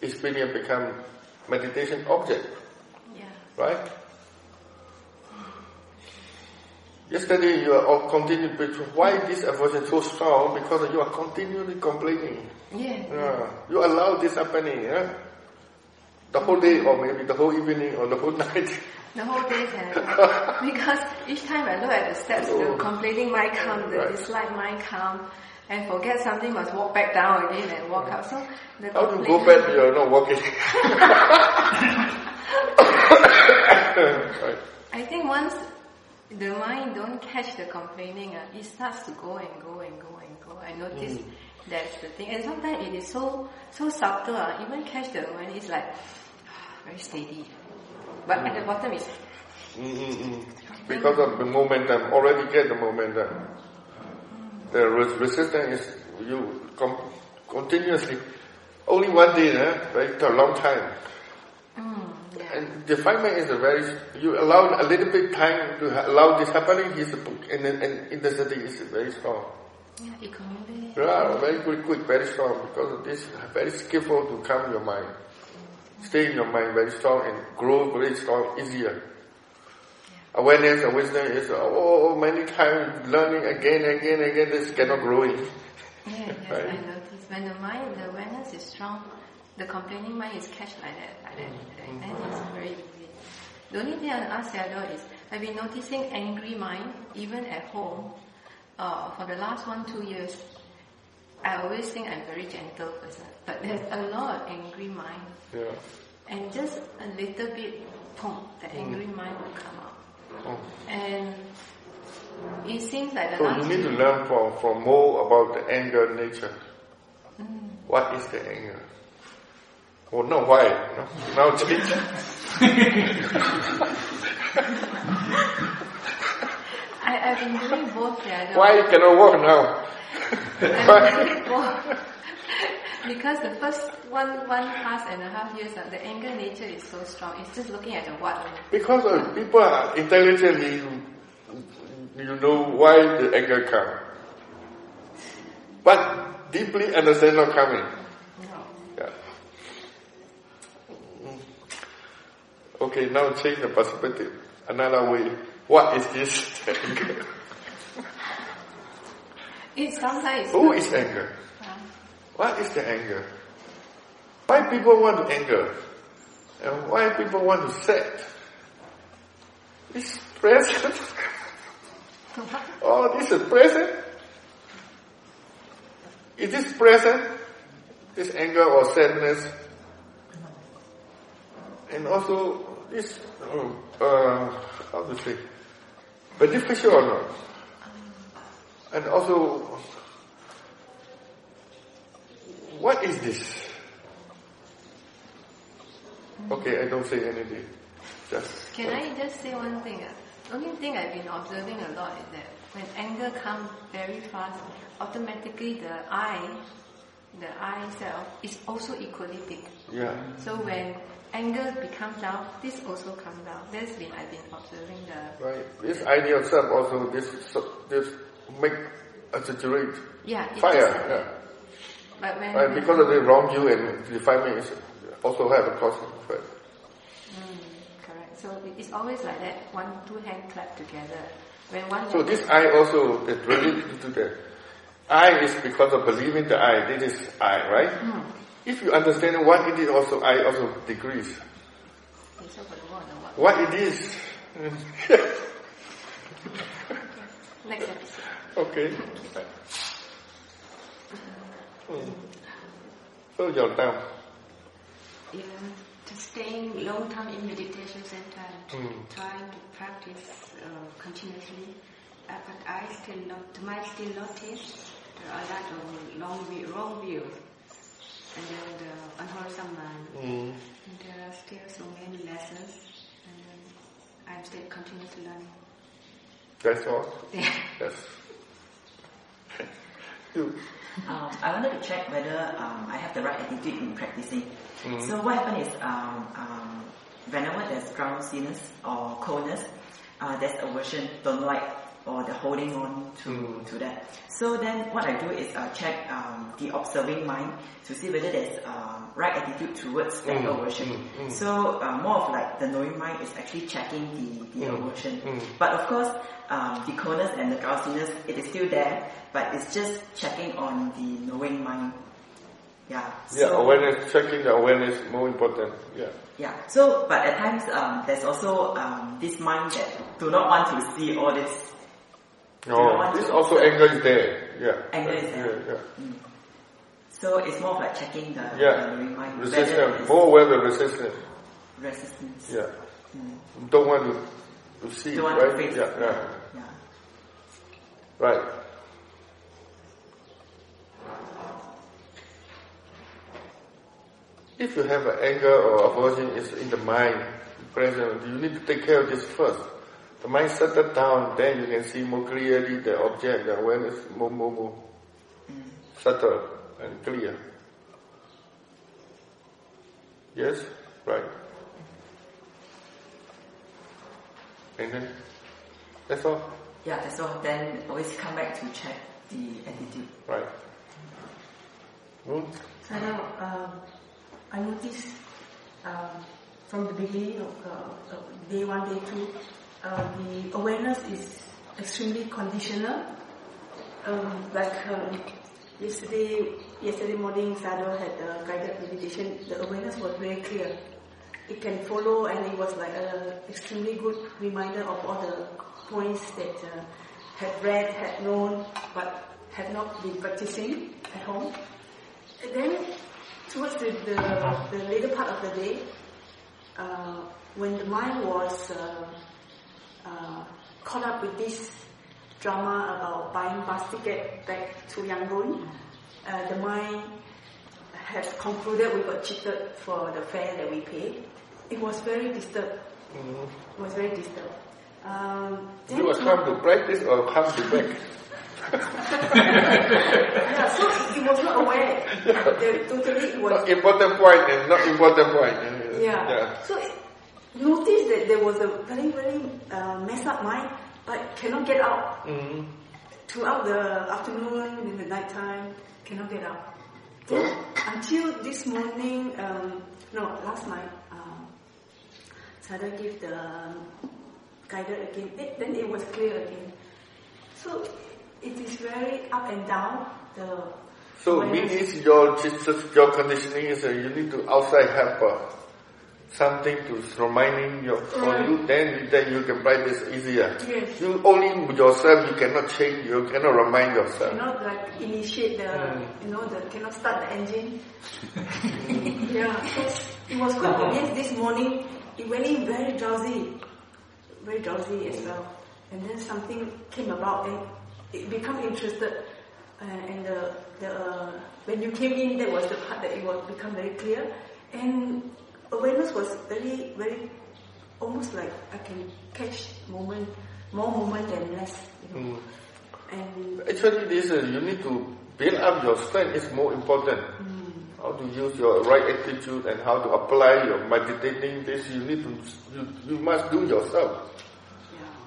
experience become meditation object. Yeah. Right? Yesterday you are all continued, but why this aversion so strong? Because you are continually complaining. Yeah. Yeah. You allow this happening, yeah? The whole day or maybe the whole evening or the whole night. The whole day can because each time I look at the steps, the oh. complaining mind come, the Right. dislike mind come, and forget something must walk back down again and walk up. So the How to go back you're not walking? I think once the mind don't catch the complaining, uh, it starts to go and go and go and go. I notice Mm. that's the thing. And sometimes it is so so subtle. Uh, even catch the when it's like very steady, but at the bottom is Mm-mm-mm. Because of the momentum, already get the momentum. The res- resistance is you com- continuously. Only one day, eh? Very a long time. And defilement is a very, you allow a little bit time to ha- allow this happening, he's, a po and, and, intensity is very strong. yeah, it accumulates. Yeah, very quick, quick, very strong because of this, very skillful to calm your mind. Stay in your mind very strong and grow very strong, easier. Awareness and wisdom is, oh, many times learning again, and again, again, this cannot grow in. Yeah, yes, Right. I notice when the mind, the awareness is strong, the complaining mind is catch like that, like that, like that. Then it's very easy. The only thing I ask Sayadaw is, I've been noticing angry mind, even at home, uh, for the last one, two years. I always think I'm a very gentle person, but there's a lot of angry mind. Yeah. And just a little bit, boom, the angry mind will come out. Oh. And it seems like So you need to learn from, from more about the anger nature. Mm. What is the anger? Oh, no, why? No? Now change. I, I've been doing both Sayadaw. why you cannot walk now? I'm doing both. Because the first one one past and a half years, uh, the anger nature is so strong. It's just looking at the what. Because uh, people are intelligently, you, you know why the anger come. But deeply understand not coming. Yeah. Mm. Okay, now change the perspective. Another way. What is this anger? It's sometimes. Who is anger? What is the anger? Why people want to anger? And why people want to set? It's present. oh, this is present. Is this present? This anger or sadness? And also this, uh, uh, how to say, beneficial or not? And also, what is this? Okay, I don't say anything. Just Can I just say one thing? ah? Only thing I've been observing a lot is that when anger comes very fast, automatically the I, the I cell is also equally big. yeah. So when anger becomes down, this also comes down. That's been I've been observing the Right. This idea of self also this this make exaggerate yeah. Fire. Yeah. But when, And because of the wrong you and defilement is also have a cause and effect. Mm, correct. So it's always like that. One, two hand clap together. When one. So this I also is related to that. I is because of believing the I. This is I, right? Mm. If you understand what it is, also I also decrease. Okay, so the word, the what? What it is. Next episode. okay. So your time. Yeah, just staying long time in meditation center and Mm. trying to practice uh, continuously. Uh, but I still not, might still notice there are a lot of long view, wrong views and then the unwholesome mind. Mm. And there are still so many lessons and I'm still continuously learning. That's all. Yeah. Yes. Um, I wanted to check whether um, I have the right attitude in practicing. Mhm. So what happened is um, um, whenever there's drowsiness or coldness, uh, there's aversion, don't like, or the holding on to, Mhm. to that. So then what I do is uh, check um, the observing mind to see whether there's um, right attitude towards that Mm, aversion. mm, mm. So uh, more of like the knowing mind is actually checking the, the Mm, aversion. mm. But of course, um, the coldness and the drowsiness, it is still there, but it's just checking on the knowing mind. Yeah. Yeah, so- awareness, checking the awareness more important. Yeah. Yeah. So, but at times um, there's also um, this mind that do not want to see all this. Not No, this also anger is there. Yeah. Anger is there. Yeah, yeah. Mm. So it's more of like checking the, Yeah. the Resistance. More aware of resistance. resistance. Yeah. Mm. Don't want to, to see, Don't want to right? face yeah, it. yeah. Yeah. Right. If you have an anger or aversion is in the mind, present, you need to take care of this first. The mind settle down, then you can see more clearly the object, the awareness more, more, more subtle and clear. Yes? Right. And then, that's all. Yeah, that's all. Then always come back to check the attitude. Right. Good. So now, um, I noticed um, from the beginning of uh, of day one, day two, uh, the awareness is extremely conditional. Um, like um, yesterday, yesterday morning, Sayadaw had a guided meditation. The awareness was very clear. It can follow, and it was like an extremely good reminder of all the points that uh, had read, had known, but had not been practicing at home. And then towards the, the, the later part of the day, uh, when the mind was uh, uh, caught up with this drama about buying bus ticket back to Yangon, uh, the mind had concluded we got cheated for the fare that we paid. It was very disturbed. It was very disturbed. Um, then You will come to practice or come to back? yeah, so it was not aware. The, totally it was Not important point and not important point. Yeah. yeah. So it- notice that there was a very, very uh, messed up mind, but cannot get out. Mhm. Throughout the afternoon, in the night time, cannot get out. Then, until this morning, um, no, last night, um, Sayadaw gave the guided again. It, then it was clear again. So it is very up and down. The So means your your conditioning is uh, you need to outside help uh, something to reminding your for Right. you. Then then you can practice easier. Yes. You only yourself you cannot change. You cannot remind yourself. You cannot like initiate the you know the cannot start the engine. yeah, so it was quite obvious this morning. It went in very drowsy, very drowsy as well. And then something came about and it become interested. Uh, and the the uh, when you came in, that was the part that it was become very clear. And awareness was very, very, almost like I can catch moment, more moment than less. You know. Mm. And Actually, this uh, you need to build up your strength is more important. How to use your right attitude and how to apply your meditating. This you need to you, you must do yourself.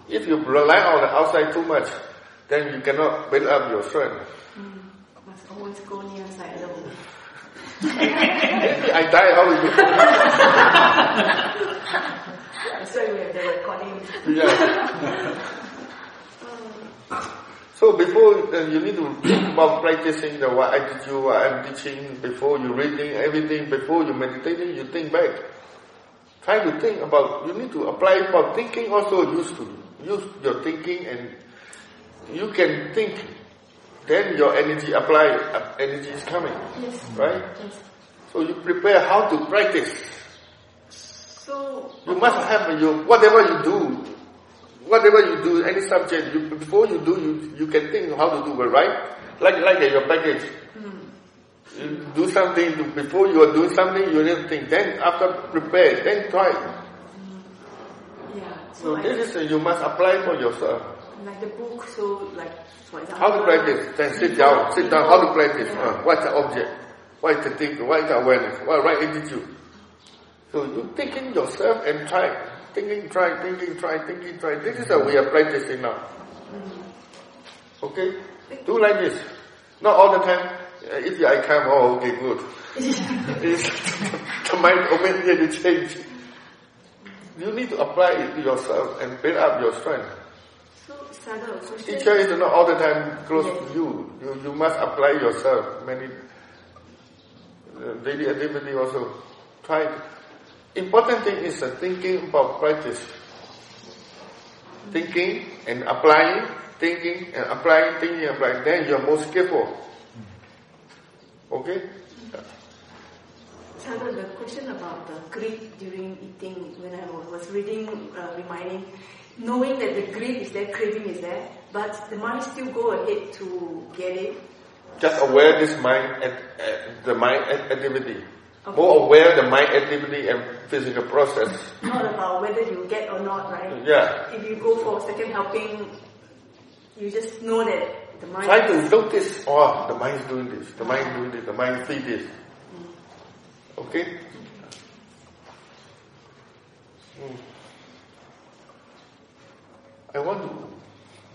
If you rely on the outside too much, then you cannot build up your strength. must always go near side alone. I die, how That's why we have the recording. yeah. So before uh, you need to think about practicing the what attitude, what I'm teaching, before you reading everything, before you meditating, you think back. Try to think about, you need to apply for thinking also used to. Use your thinking and you can think, then your energy apply, uh, energy is coming. Yes. Right? So you prepare how to practice. So You must have your, whatever you do, whatever you do, any subject, you, before you do, you, you can think how to do it, right? Like, like your package. You do something, to, before you are doing something, you need to think, then after prepare, then try. yeah, So so this is, you must apply for yourself. Like the book. So like for example, How to practice? Then sit down, sit down, how to practice? Uh, what's the object? What is the thing? What is the awareness? What right attitude? So you thinking yourself and try. Thinking, try, thinking, try, thinking, try. This is how we are practicing now. Okay? Do like this. Not all the time. Uh, if I come, oh, okay, good. The mind immediately change. You need to apply it to yourself and build up your strength. So Sayadaw also said- Teacher is not all the time close to you. You, you must apply yourself. Many uh, daily activity also. Try. Important thing is thinking about practice. Thinking and applying, thinking and applying, thinking and applying. Then you are more skillful. Okay? Sayadaw, the question about the greed during eating, when I was reading, uh, reminding, knowing that the greed is there, craving is there, but the mind still go ahead to get it. Just aware this mind at, at the mind act- activity. More aware the mind activity and physical process. Not about whether you get or not, right? Yeah. If you go for second helping, you just know that the mind. Try to notice, oh, the mind is doing this, the mind is doing this, the mind see this. Okay? Mm. I want to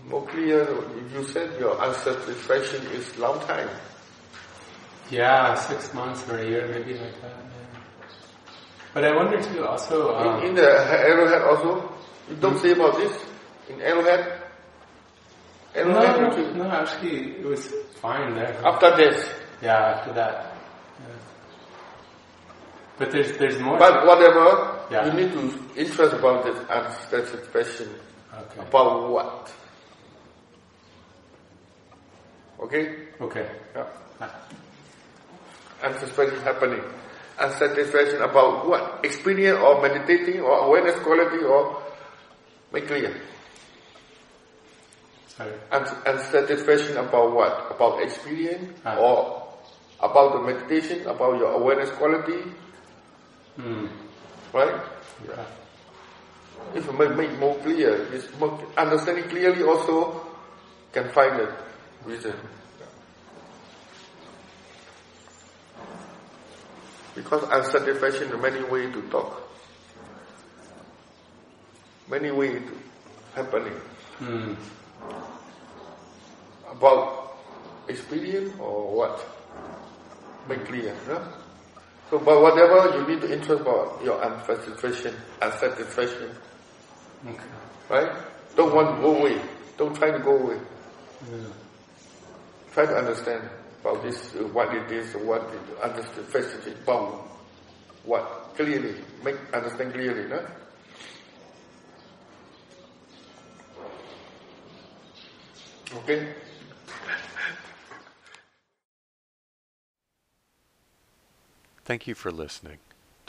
more clear, you said your unsatisfaction is long time. Yeah, six months or a year, maybe like that. Yeah. But I wonder too, also. Um, in, in the arrowhead also, you don't say about this in arrowhead. Arrowhead no, no, actually, it was fine there. After this. Yeah, after that. Yeah. But there's there's more. But whatever, Yeah. you need to interest about this unsatisfaction. Okay. About what? Okay? Okay. Yeah. Unsatisfaction happening. Unsatisfaction about what? Experience or meditating or awareness quality or make clear. Sorry. Uns- unsatisfaction about what? About experience Ah. or about the meditation, about your awareness quality, Hmm. right? Yeah. If you make, more clear, it's more, understanding clearly also can find the reason. Because unsatisfaction, are many ways to talk. Many ways to happening. Hmm. About experience or what? Make clear, no? So, but whatever you need to interest about your unsatisfaction, unsatisfaction, Okay. right? Don't want to go away. Don't try to go away. Yeah. Try to understand about this, uh, what it is, what it, unsatisfaction is about what clearly, make understand clearly, no? Okay. Thank you for listening.